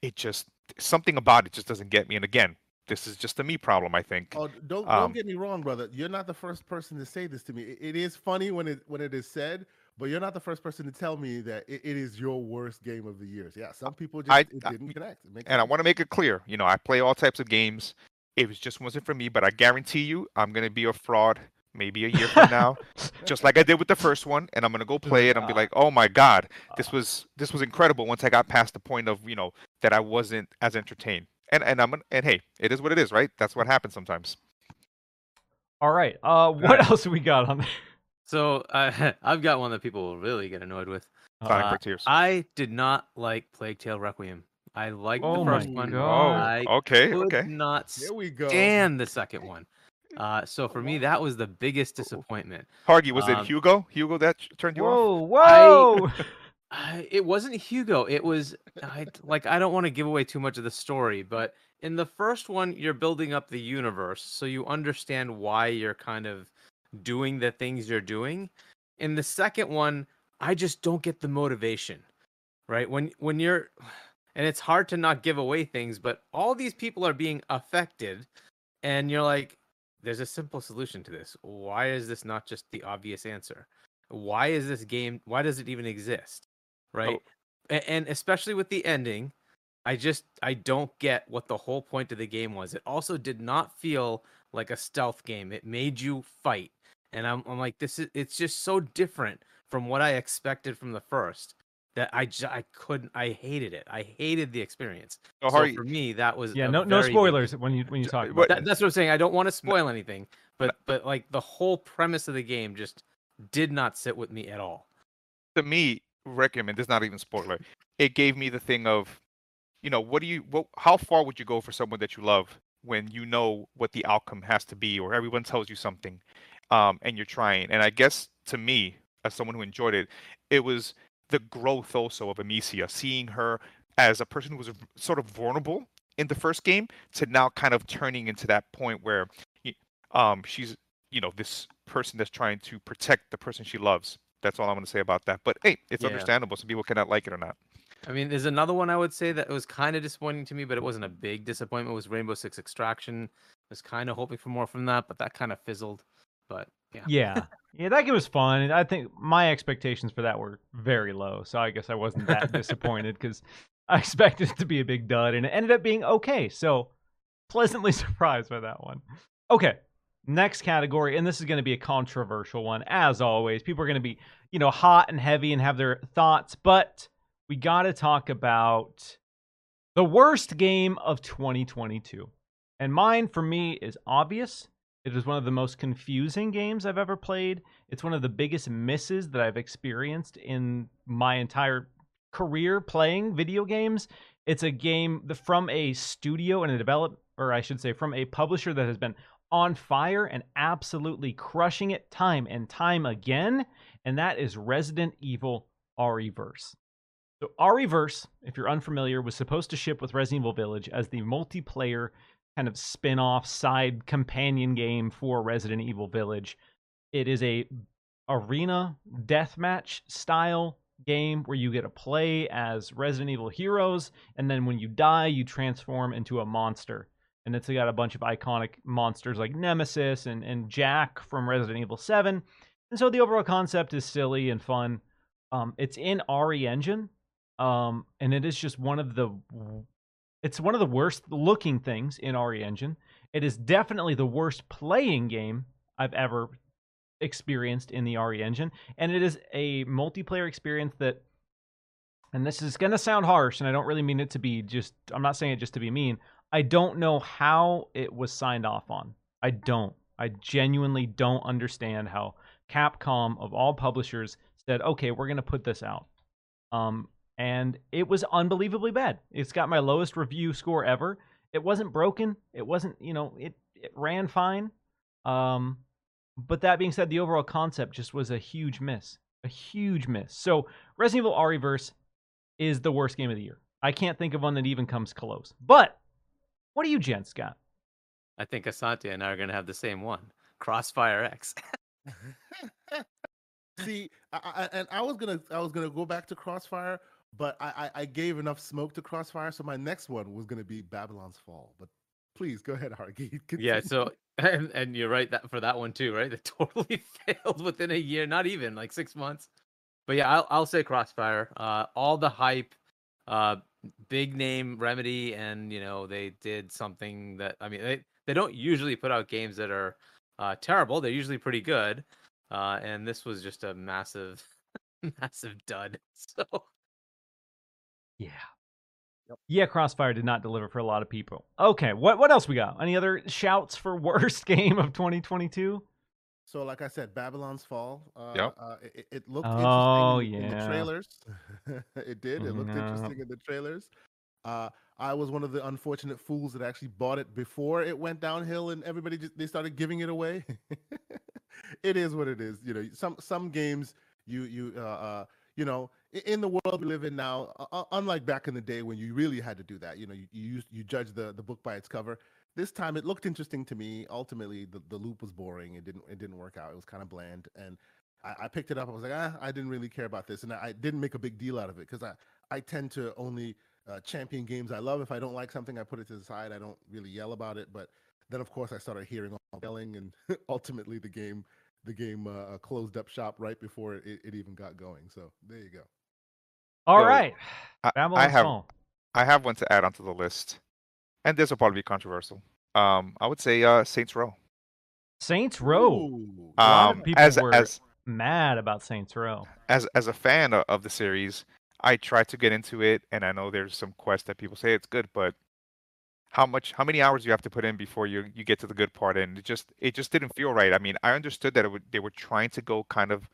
it just something about it just doesn't get me. And again, this is just a me problem, I think. Oh, don't Um, don't get me wrong, brother. You're not the first person to say this to me. It, it is funny when it when it is said, but you're not the first person to tell me that it, it is your worst game of the years. Yeah, some people just I- it didn't connect. It makes and I want to make it clear, you know, I play all types of games. It was just wasn't for me, but I guarantee you, I'm gonna be a fraud maybe a year from now, just like I did with the first one, and I'm gonna go play it and be like, oh my god, this was this was incredible. Once I got past the point of you know that I wasn't as entertained, and and I'm gonna- and hey, it is what it is, right? That's what happens sometimes. All right. Uh, what else we got on there? So uh, I've got one that people will really get annoyed with. Sonic Uh, Frontiers. I did not like Plague Tale Requiem. I liked Oh the first one. God. I oh, okay, could okay. not Here we go. stand the second one. Uh, so for me, that was the biggest disappointment. Hargy, was um, it Hugo? Hugo that turned you off? Whoa, whoa! It wasn't Hugo. It was I, like I don't want to give away too much of the story, but in the first one, you're building up the universe, so you understand why you're kind of doing the things you're doing. In the second one, I just don't get the motivation. Right when when you're, and it's hard to not give away things, but all these people are being affected, and you're like, there's a simple solution to this. Why is this not just the obvious answer? Why is this game? Why does it even exist? Right. Oh. A- And especially with the ending, I just I don't get what the whole point of the game was. It also did not feel like a stealth game. It made you fight. And I'm I'm like this is it's just so different from what I expected from the first that I just, I couldn't I hated it. I hated the experience. So, So for me that was Yeah, no, no very big spoilers when you when you talk about that. that, that's what I'm saying. I don't want to spoil anything, but but like the whole premise of the game just did not sit with me at all. to me, recommend. This is not even spoiler. It gave me the thing of, you know, what do you, what, how far would you go for someone that you love when you know what the outcome has to be, or everyone tells you something, um, and you're trying. And I guess to me, as someone who enjoyed it, it was the growth also of Amicia, seeing her as a person who was sort of vulnerable in the first game to now kind of turning into that point where, um, she's, you know, this person that's trying to protect the person she loves. That's all I'm going to say about that. But hey, it's Yeah. understandable. Some people cannot like it or not. I mean, there's another one I would say that was kind of disappointing to me, but it wasn't a big disappointment. Was Rainbow Six Extraction? I Was kind of hoping for more from that, but that kind of fizzled. But yeah, Yeah, yeah, that game was fun. I think my expectations for that were very low, so I guess I wasn't that disappointed because I expected it to be a big dud, and it ended up being okay. So pleasantly surprised by that one. Okay, next category, and this is going to be a controversial one, as always. People are going to be, you know, hot and heavy and have their thoughts, but we got to talk about the worst game of 2022. And mine, for me, is obvious. It is one of the most confusing games I've ever played. It's one of the biggest misses that I've experienced in my entire career playing video games. It's a game from a studio and a develop, or I should say, from a publisher that has been on fire and absolutely crushing it time and time again, and that is Resident Evil Re:Verse. So Re:Verse, if you're unfamiliar, was supposed to ship with Resident Evil Village as the multiplayer kind of spin-off side companion game for Resident Evil Village. It is a arena deathmatch style game where you get to play as Resident Evil heroes, and then when you die, you transform into a monster. And it's got a bunch of iconic monsters like Nemesis and, and Jack from Resident Evil 7. And so the overall concept is silly and fun. Um, it's in RE Engine, um, and it is just one of the it's one of the worst looking things in RE Engine. It is definitely the worst playing game I've ever experienced in the RE Engine, and it is a multiplayer experience that and this is going to sound harsh and I don't really mean it to be just I'm not saying it just to be mean. I don't know how it was signed off on. I don't. I genuinely don't understand how Capcom of all publishers said, "Okay, we're going to put this out." Um and it was unbelievably bad. It's got my lowest review score ever. It wasn't broken. It wasn't, you know, it it ran fine. Um, but that being said, the overall concept just was a huge miss, a huge miss. So Resident Evil Re:Verse is the worst game of the year. I can't think of one that even comes close. But what do you gents got? I think Asante and I are going to have the same one. Crossfire X. See, I, I, and I was gonna I was gonna go back to Crossfire, but I, I, I gave enough smoke to Crossfire, so my next one was going to be Babylon's Fall. But please go ahead, Hargy. Yeah, so and, and you're right that for that one too, right? It totally failed within a year, not even like six months. But yeah, I'll, I'll say Crossfire. Uh, all the hype, uh, big name Remedy, and you know they did something that I mean they they don't usually put out games that are uh, terrible. They're usually pretty good, uh, and this was just a massive, massive dud. So yeah. Yep. Yeah, Crossfire did not deliver for a lot of people. Okay, what what else we got? Any other shouts for worst game of 2022? So, like I said, Babylon's Fall. Uh, yep. Uh, it, it, looked oh, interesting yeah. in the trailers. it did. It looked Yeah. interesting in the trailers. Uh, I was one of the unfortunate fools that actually bought it before it went downhill, and everybody just they started giving it away. it is what it is. You know, some some games you you uh, uh you know i- in the world we live in now, uh, unlike back in the day when you really had to do that. You know, you you, you judge the the book by its cover. This time it looked interesting to me. Ultimately, the, the loop was boring. It didn't it didn't work out. It was kind of bland, and I, I picked it up. I was like, ah, I didn't really care about this, and I, I didn't make a big deal out of it because I I tend to only uh, champion games I love. If I don't like something, I put it to the side. I don't really yell about it. But then, of course, I started hearing all yelling, and ultimately, the game the game uh, uh, closed up shop right before it, it even got going. So there you go. All Yo, right, I, I have Fall. I have one to add onto the list, and this will probably be controversial. Um, I would say uh, Saints Row. Saints Row. Ooh, A lot of Um, people as were as mad about Saints Row. as as a fan of the series, I tried to get into it, and I know there's some quests that people say it's good, but how much, how many hours you have to put in before you you get to the good part, and it just it just didn't feel right. I mean, I understood that it would, they were trying to go kind of,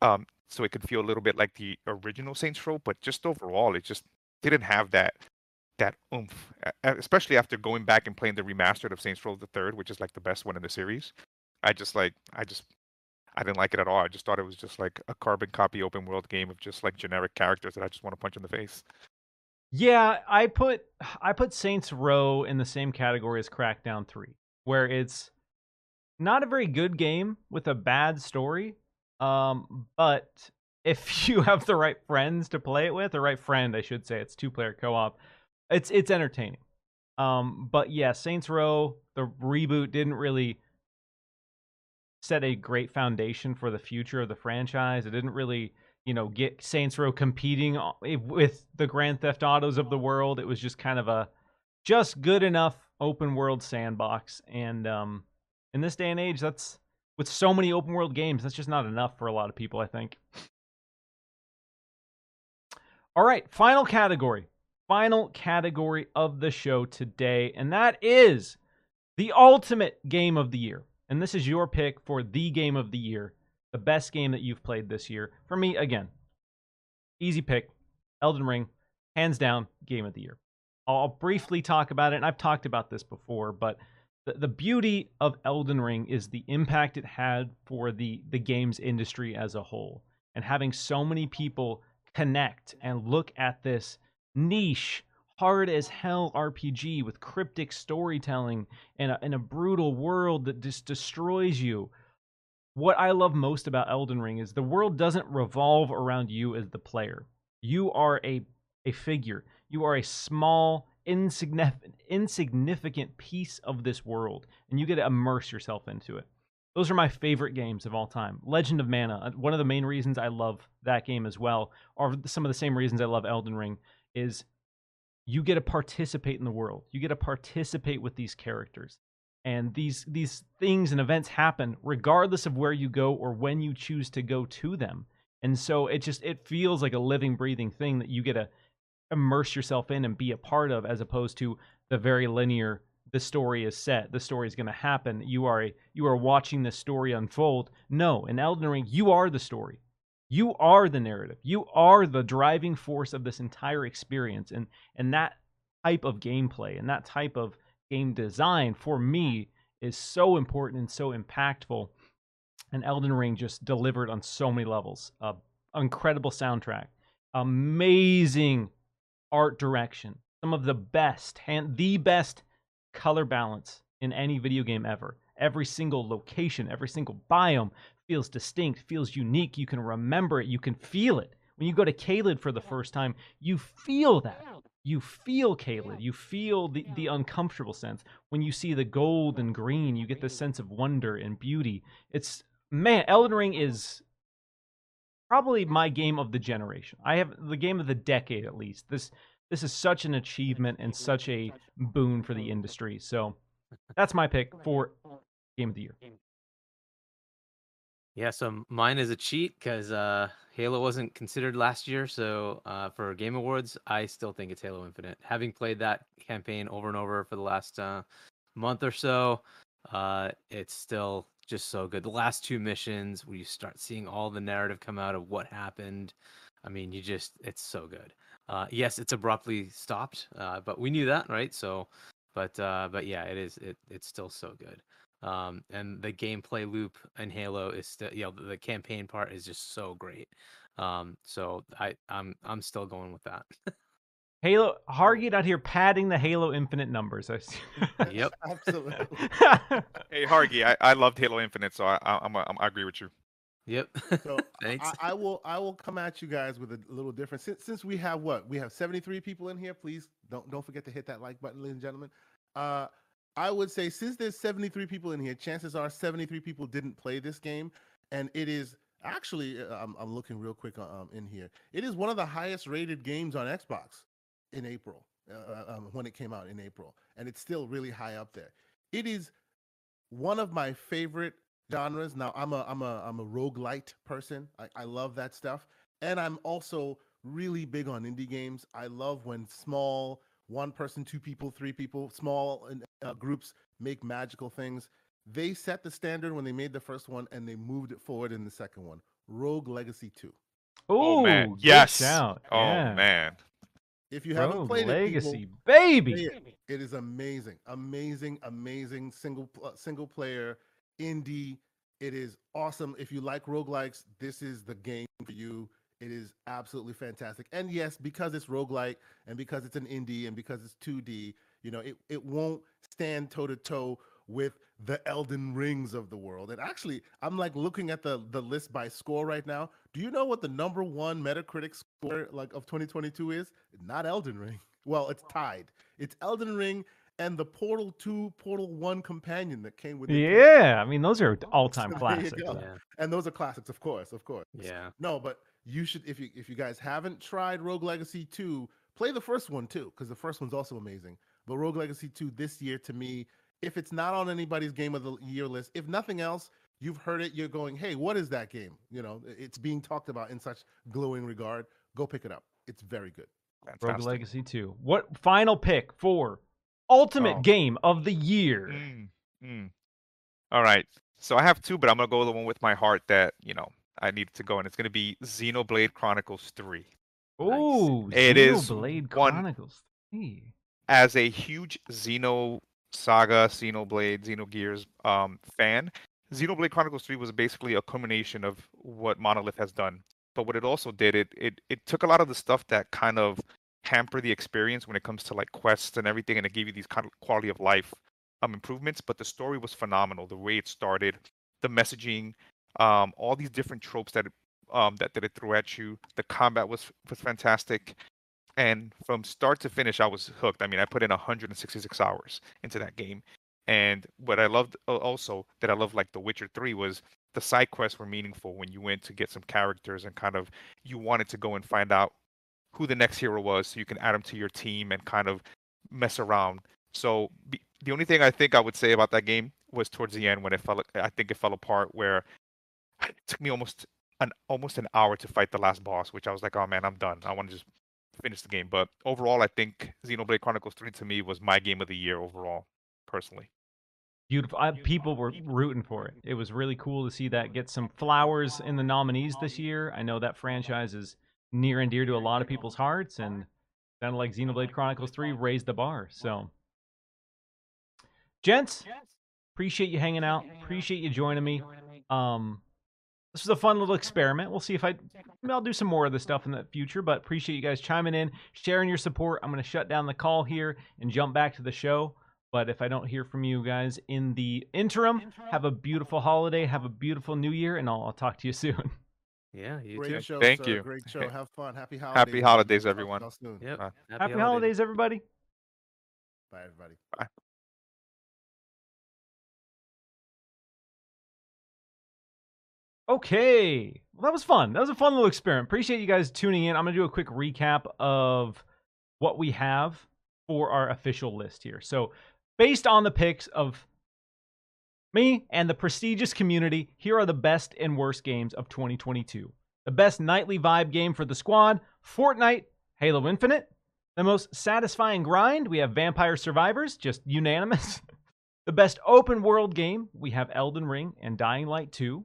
um, so it could feel a little bit like the original Saints Row, but just overall, it just didn't have that that oomph, especially after going back and playing the remastered of Saints Row the Third, which is like the best one in the series. I just like I just I didn't like it at all. I just thought it was just like a carbon copy open world game of just like generic characters that I just want to punch in the face. Yeah, I put I put Saints Row in the same category as Crackdown 3, where it's not a very good game with a bad story. Um, but if you have the right friends to play it with, the right friend, I should say, it's two player co op. It's it's entertaining. Um, but yeah, Saints Row the reboot didn't really set a great foundation for the future of the franchise. It didn't really, you know, get Saints Row competing with the Grand Theft Autos of the world. It was just kind of a just good enough open world sandbox. And um, in this day and age, that's with so many open world games, that's just not enough for a lot of people, I think. All right, final category. Final category of the show today, and that is the ultimate game of the year. And this is your pick for the game of the year, the best game that you've played this year. For me, again, easy pick Elden Ring, hands down, game of the year. I'll briefly talk about it, and I've talked about this before, but the, beauty of Elden Ring is the impact it had for the, the games industry as a whole. And having so many people connect and look at this niche, hard as hell RPG with cryptic storytelling and a, and a brutal world that just destroys you. What I love most about Elden Ring is the world doesn't revolve around you as the player. You are a, a figure. You are a small, insignificant, insignificant piece of this world, and you get to immerse yourself into it. Those are my favorite games of all time. Legend of Mana, uh, one of the main reasons I love that game as well, are some of the same reasons I love Elden Ring, is you get to participate in the world. You get to participate with these characters. And these these things and events happen regardless of where you go or when you choose to go to them. And so it just it feels like a living breathing thing that you get to immerse yourself in and be a part of as opposed to the very linear the story is set. The story is going to happen. You are a, you are watching the story unfold. No in elden ring you are the story. You are the narrative. You are the driving force of this entire experience and and that type of gameplay and that type of game design for me is so important and so impactful and elden ring just delivered on so many levels. Uh, incredible soundtrack. Amazing art direction some of the best and the best color balance in any video game ever every single location every single biome feels distinct, feels unique. You can remember it, you can feel it. When you go to Caelid for the first time, you feel that. You feel Caelid. You feel the, the uncomfortable sense. When you see the gold and green, you get this sense of wonder and beauty. It's man, Elden Ring is probably my game of the generation. I have the game of the decade at least. This this is such an achievement and such a boon for the industry. So that's my pick for game of the year. Yeah, so mine is a cheat because uh, Halo wasn't considered last year. So uh, for Game Awards, I still think it's Halo Infinite. Having played that campaign over and over for the last uh, month or so, uh, it's still just so good. The last two missions, where you start seeing all the narrative come out of what happened. I mean, you just, it's so good. Uh, yes, it's abruptly stopped, uh, but we knew that, right? So, but uh, but yeah, it is. It it's still so good. Um, and the gameplay loop in Halo is still, you know, the, campaign part is just so great. Um, so I, I'm, I'm still going with that. Halo Hargy out here padding the Halo Infinite numbers. yep, absolutely. hey Hargy, I, I loved Halo Infinite, so I I, I'm, I'm, I agree with you. Yep. So Thanks. I, I, will I will come at you guys with a little different since since we have what we have 73 people in here. Please don't don't forget to hit that like button, ladies and gentlemen. Uh, I would say since there's 73 people in here, chances are 73 people didn't play this game, and it is actually uh, I'm, I'm looking real quick uh, um, in here. It is one of the highest rated games on Xbox in April uh, uh, um, when it came out in April, and it's still really high up there. It is one of my favorite genres. Now I'm a I'm a I'm a roguelite person. I, I love that stuff, and I'm also really big on indie games. I love when small one person, two people, three people, small uh, groups make magical things. They set the standard when they made the first one, and they moved it forward in the second one. Rogue Legacy Two. oh man, yes. Oh yeah. man, If you haven't Rogue played Legacy, it, people, baby. it. it is amazing, amazing, amazing single pl- uh, single player indie. It is awesome. If you like roguelikes, this is the game for you. It is absolutely fantastic. And yes, because it's roguelike and because it's an indie and because it's 2D, you know, it, it won't stand toe to toe with the Elden Rings of the world. And actually, I'm like looking at the the list by score right now. Do you know what the number one Metacritic score like of 2022 is? Not Elden Ring. Well, it's tied. It's Elden Ring and the Portal 2, Portal 1 companion that came with it. Yeah, I mean those are all-time There you classics. yeah. And those are classics, of course, of course. Yeah. No, but you should if you if you guys haven't tried Rogue Legacy 2, play the first one too, because the first one's also amazing. But Rogue Legacy 2 this year to me, if it's not on anybody's game of the year list, if nothing else, you've heard it, you're going, hey, what is that game? You know, it's being talked about in such glowing regard. Go pick it up. It's very good. Rogue fantastic. Legacy 2. What final pick for ultimate Oh. game of the year. Mm, mm. All right. So I have two, but I'm gonna go with the one with my heart that you know I needed to go, and it's gonna be Xenoblade Chronicles Three. Ooh, It is Xenoblade one- Chronicles. Hey. As a huge Xeno saga, Xenoblade, Xenogears um, fan, Xenoblade Chronicles 3 was basically a culmination of what Monolith has done. But what it also did, it it it took a lot of the stuff that kind of hamper the experience when it comes to like quests and everything, and it gave you these kind of quality of life um improvements. But the story was phenomenal. The way it started, the messaging, um, all these different tropes that it, um that, that it threw at you. The combat was was fantastic. And from start to finish, I was hooked. I mean, I put in 166 hours into that game. And what I loved also that I loved like The Witcher 3 was the side quests were meaningful when you went to get some characters and kind of you wanted to go and find out who the next hero was so you can add them to your team and kind of mess around. So the only thing I think I would say about that game was towards the end when it fell I think it fell apart where it took me almost an almost an hour to fight the last boss, which I was like, oh man, I'm done. I want to just finish the game. But overall, I think Xenoblade Chronicles 3 to me was my game of the year overall, personally. Beautiful. I, people were rooting for it. It was really cool to see that get some flowers in the nominees this year. I know that franchise is near and dear to a lot of people's hearts, and sounded like Xenoblade Chronicles 3 raised the bar. So, gents, appreciate you hanging out. Appreciate you joining me. Um, this was a fun little experiment. We'll see if I, I'll do some more of this stuff in the future, but appreciate you guys chiming in, sharing your support. I'm going to shut down the call here and jump back to the show. But if I don't hear from you guys in the interim, have a beautiful holiday, have a beautiful new year, and I'll, I'll talk to you soon. Yeah, you Great too. show, Thank sir. you. Great show. Have fun. Happy holidays. Happy holidays, everyone. Yep. Uh, Happy, holidays, everybody. Bye, everybody. Okay. Well, that was fun. That was a fun little experiment. Appreciate you guys tuning in. I'm going to do a quick recap of what we have for our official list here. So, based on the picks of me and the prestigious community, here are the best and worst games of 2022. The best nightly vibe game for the squad Fortnite, Halo Infinite. The most satisfying grind, we have Vampire Survivors, just unanimous. the best open world game, we have Elden Ring and Dying Light 2.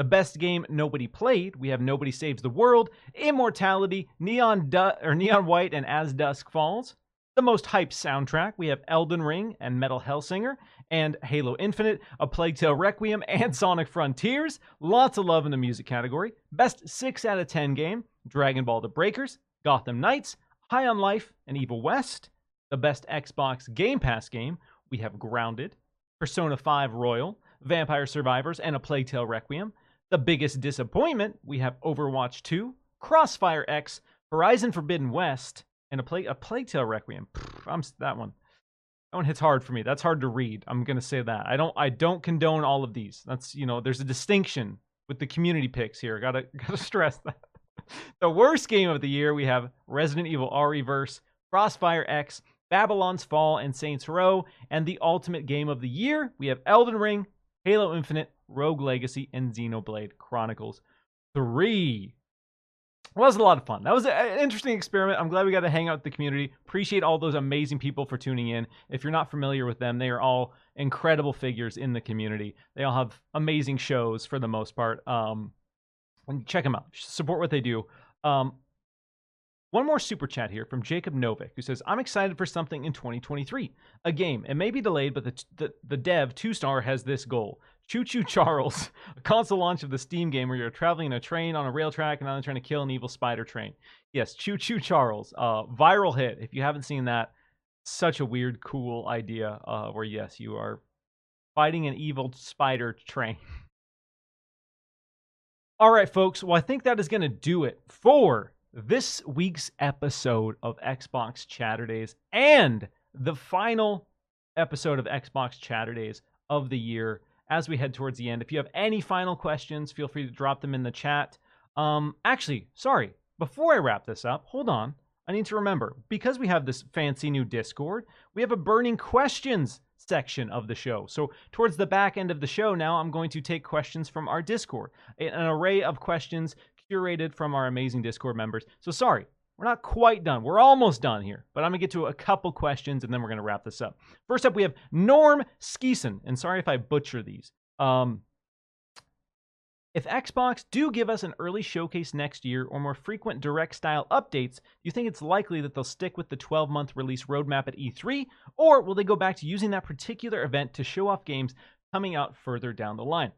The best game nobody played, we have Nobody Saves the World, Immortality, Neon du- or Neon White, and As Dusk Falls. The most hyped soundtrack, we have Elden Ring and Metal Hellsinger, and Halo Infinite, A Plague Tale Requiem, and Sonic Frontiers. Lots of love in the music category. Best 6 out of 10 game, Dragon Ball The Breakers, Gotham Knights, High on Life, and Evil West. The best Xbox Game Pass game, we have Grounded, Persona 5 Royal, Vampire Survivors, and A Plague Tale Requiem. The biggest disappointment, we have Overwatch 2, Crossfire X, Horizon Forbidden West, and a, play a Plague Tale Requiem. Pfft, I'm that one. That one hits hard for me. That's hard to read. I'm gonna say that. I don't. I don't condone all of these. That's you know. There's a distinction with the community picks here. Gotta gotta stress that. the worst game of the year we have Resident Evil ReVerse, Crossfire X, Babylon's Fall, and Saints Row. And the ultimate game of the year we have Elden Ring, Halo Infinite, Rogue Legacy, and Xenoblade Chronicles 3. Well, that was a lot of fun. That was an interesting experiment. I'm glad we got to hang out with the community. Appreciate all those amazing people for tuning in. If you're not familiar with them, they are all incredible figures in the community. They all have amazing shows for the most part. Um, and check them out. Support what they do. Um, one more super chat here from Jacob Novik, who says, "I'm excited for something in 2023. A game. It may be delayed, but the the, the dev Two Star has this goal: Choo Choo Charles, a console launch of the Steam game where you're traveling in a train on a rail track and then trying to kill an evil spider train. Yes, Choo Choo Charles, uh, viral hit. If you haven't seen that, such a weird, cool idea. Uh, where yes, you are fighting an evil spider train." All right, folks. Well, I think that is going to do it for this week's episode of Xbox Chaturdays and the final episode of Xbox Chaturdays of the year as we head towards the end. If you have any final questions, feel free to drop them in the chat. Um, actually, sorry, before I wrap this up, hold on. I need to remember because we have this fancy new Discord, we have a burning questions section of the show. So, towards the back end of the show, now I'm going to take questions from our Discord, an array of questions curated from our amazing Discord members. So, sorry, We're not quite done. We're almost done here, but I'm to get to a couple questions and then we're to wrap this up. First up, we have Norm Skeeson, and sorry if I butcher these. Um, if Xbox do give us an early showcase next year or more frequent direct style updates, do you think it's likely that they'll stick with the 12 month release roadmap at E3, or will they go back to using that particular event to show off games coming out further down the line?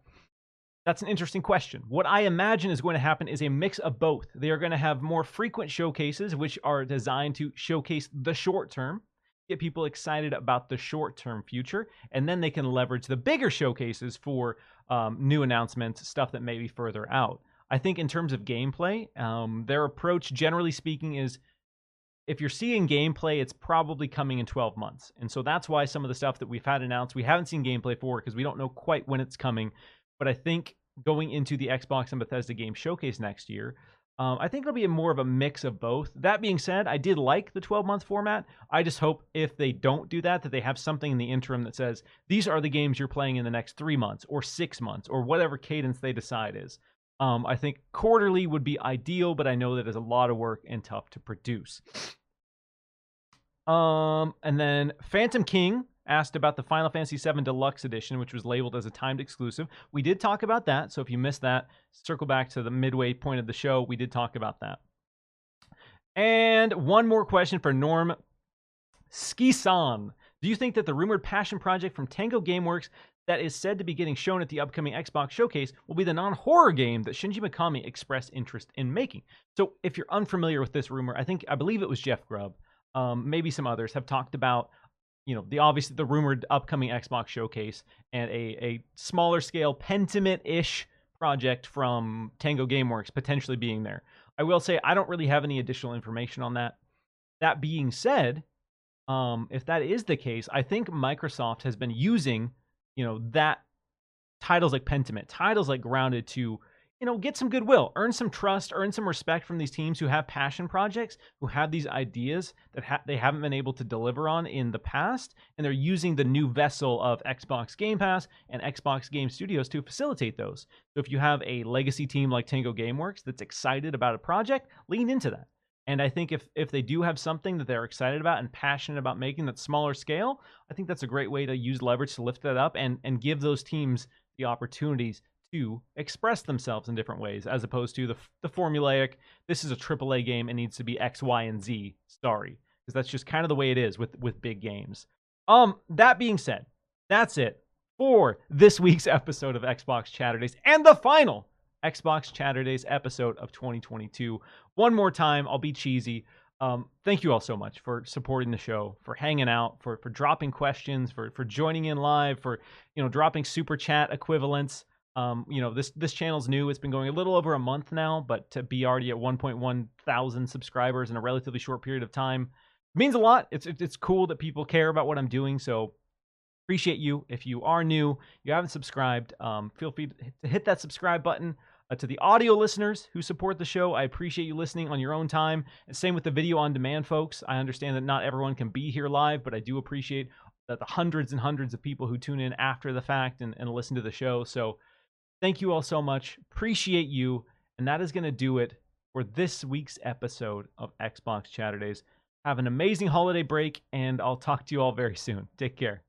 That's an interesting question. What I imagine is going to happen is a mix of both. They are going to have more frequent showcases, which are designed to showcase the short term, get people excited about the short term future, and then they can leverage the bigger showcases for um, new announcements, stuff that may be further out. I think in terms of gameplay, um, their approach, generally speaking, is if you're seeing gameplay, it's probably coming in 12 months. And so that's why some of the stuff that we've had announced, we haven't seen gameplay for because we don't know quite when it's coming. But I think going into the Xbox and Bethesda game showcase next year, um, I think it'll be more of a mix of both. That being said, I did like the 12 month format. I just hope if they don't do that, that they have something in the interim that says these are the games you're playing in the next three months or six months or whatever cadence they decide is. Um, I think quarterly would be ideal, but I know that is a lot of work and tough to produce. Um, and then Phantom King asked about the Final Fantasy VII Deluxe Edition, which was labeled as a timed exclusive. We did talk about that, so if you missed that, circle back to the midway point of the show. We did talk about that. And one more question for Norm Skisan. Do you think that the rumored passion project from Tango Gameworks that is said to be getting shown at the upcoming Xbox showcase will be the non-horror game that Shinji Mikami expressed interest in making? So, if you're unfamiliar with this rumor, I think I believe it was Jeff Grubb, um, maybe some others have talked about you know the obvious the rumored upcoming Xbox showcase and a a smaller scale Pentiment-ish project from Tango GameWorks potentially being there. I will say I don't really have any additional information on that. That being said, um, if that is the case, I think Microsoft has been using, you know, that titles like Pentiment, titles like Grounded to you know, get some goodwill, earn some trust, earn some respect from these teams who have passion projects, who have these ideas that ha- they haven't been able to deliver on in the past, and they're using the new vessel of Xbox Game Pass and Xbox Game Studios to facilitate those. So if you have a legacy team like Tango GameWorks that's excited about a project, lean into that. And I think if if they do have something that they're excited about and passionate about making that's smaller scale, I think that's a great way to use leverage to lift that up and and give those teams the opportunities to express themselves in different ways as opposed to the, the formulaic this is a AAA game it needs to be X, Y, and Z story because that's just kind of the way it is with with big games. Um, that being said, that's it for this week's episode of Xbox Chaturdays and the final Xbox Chaturdays episode of 2022. One more time, I'll be cheesy. Um, thank you all so much for supporting the show, for hanging out, for for dropping questions, for for joining in live, for you know dropping super chat equivalents. Um, you know, this this channel's new. It's been going a little over a month now, but to be already at 1.1 thousand subscribers in a relatively short period of time means a lot. It's it's cool that people care about what I'm doing. So appreciate you. If you are new, you haven't subscribed, um, feel free to hit that subscribe button. Uh, to the audio listeners who support the show, I appreciate you listening on your own time. And same with the video on demand folks. I understand that not everyone can be here live, but I do appreciate that the hundreds and hundreds of people who tune in after the fact and, and listen to the show. So Thank you all so much. Appreciate you. And that is going to do it for this week's episode of Xbox Chaturdays. Have an amazing holiday break, and I'll talk to you all very soon. Take care.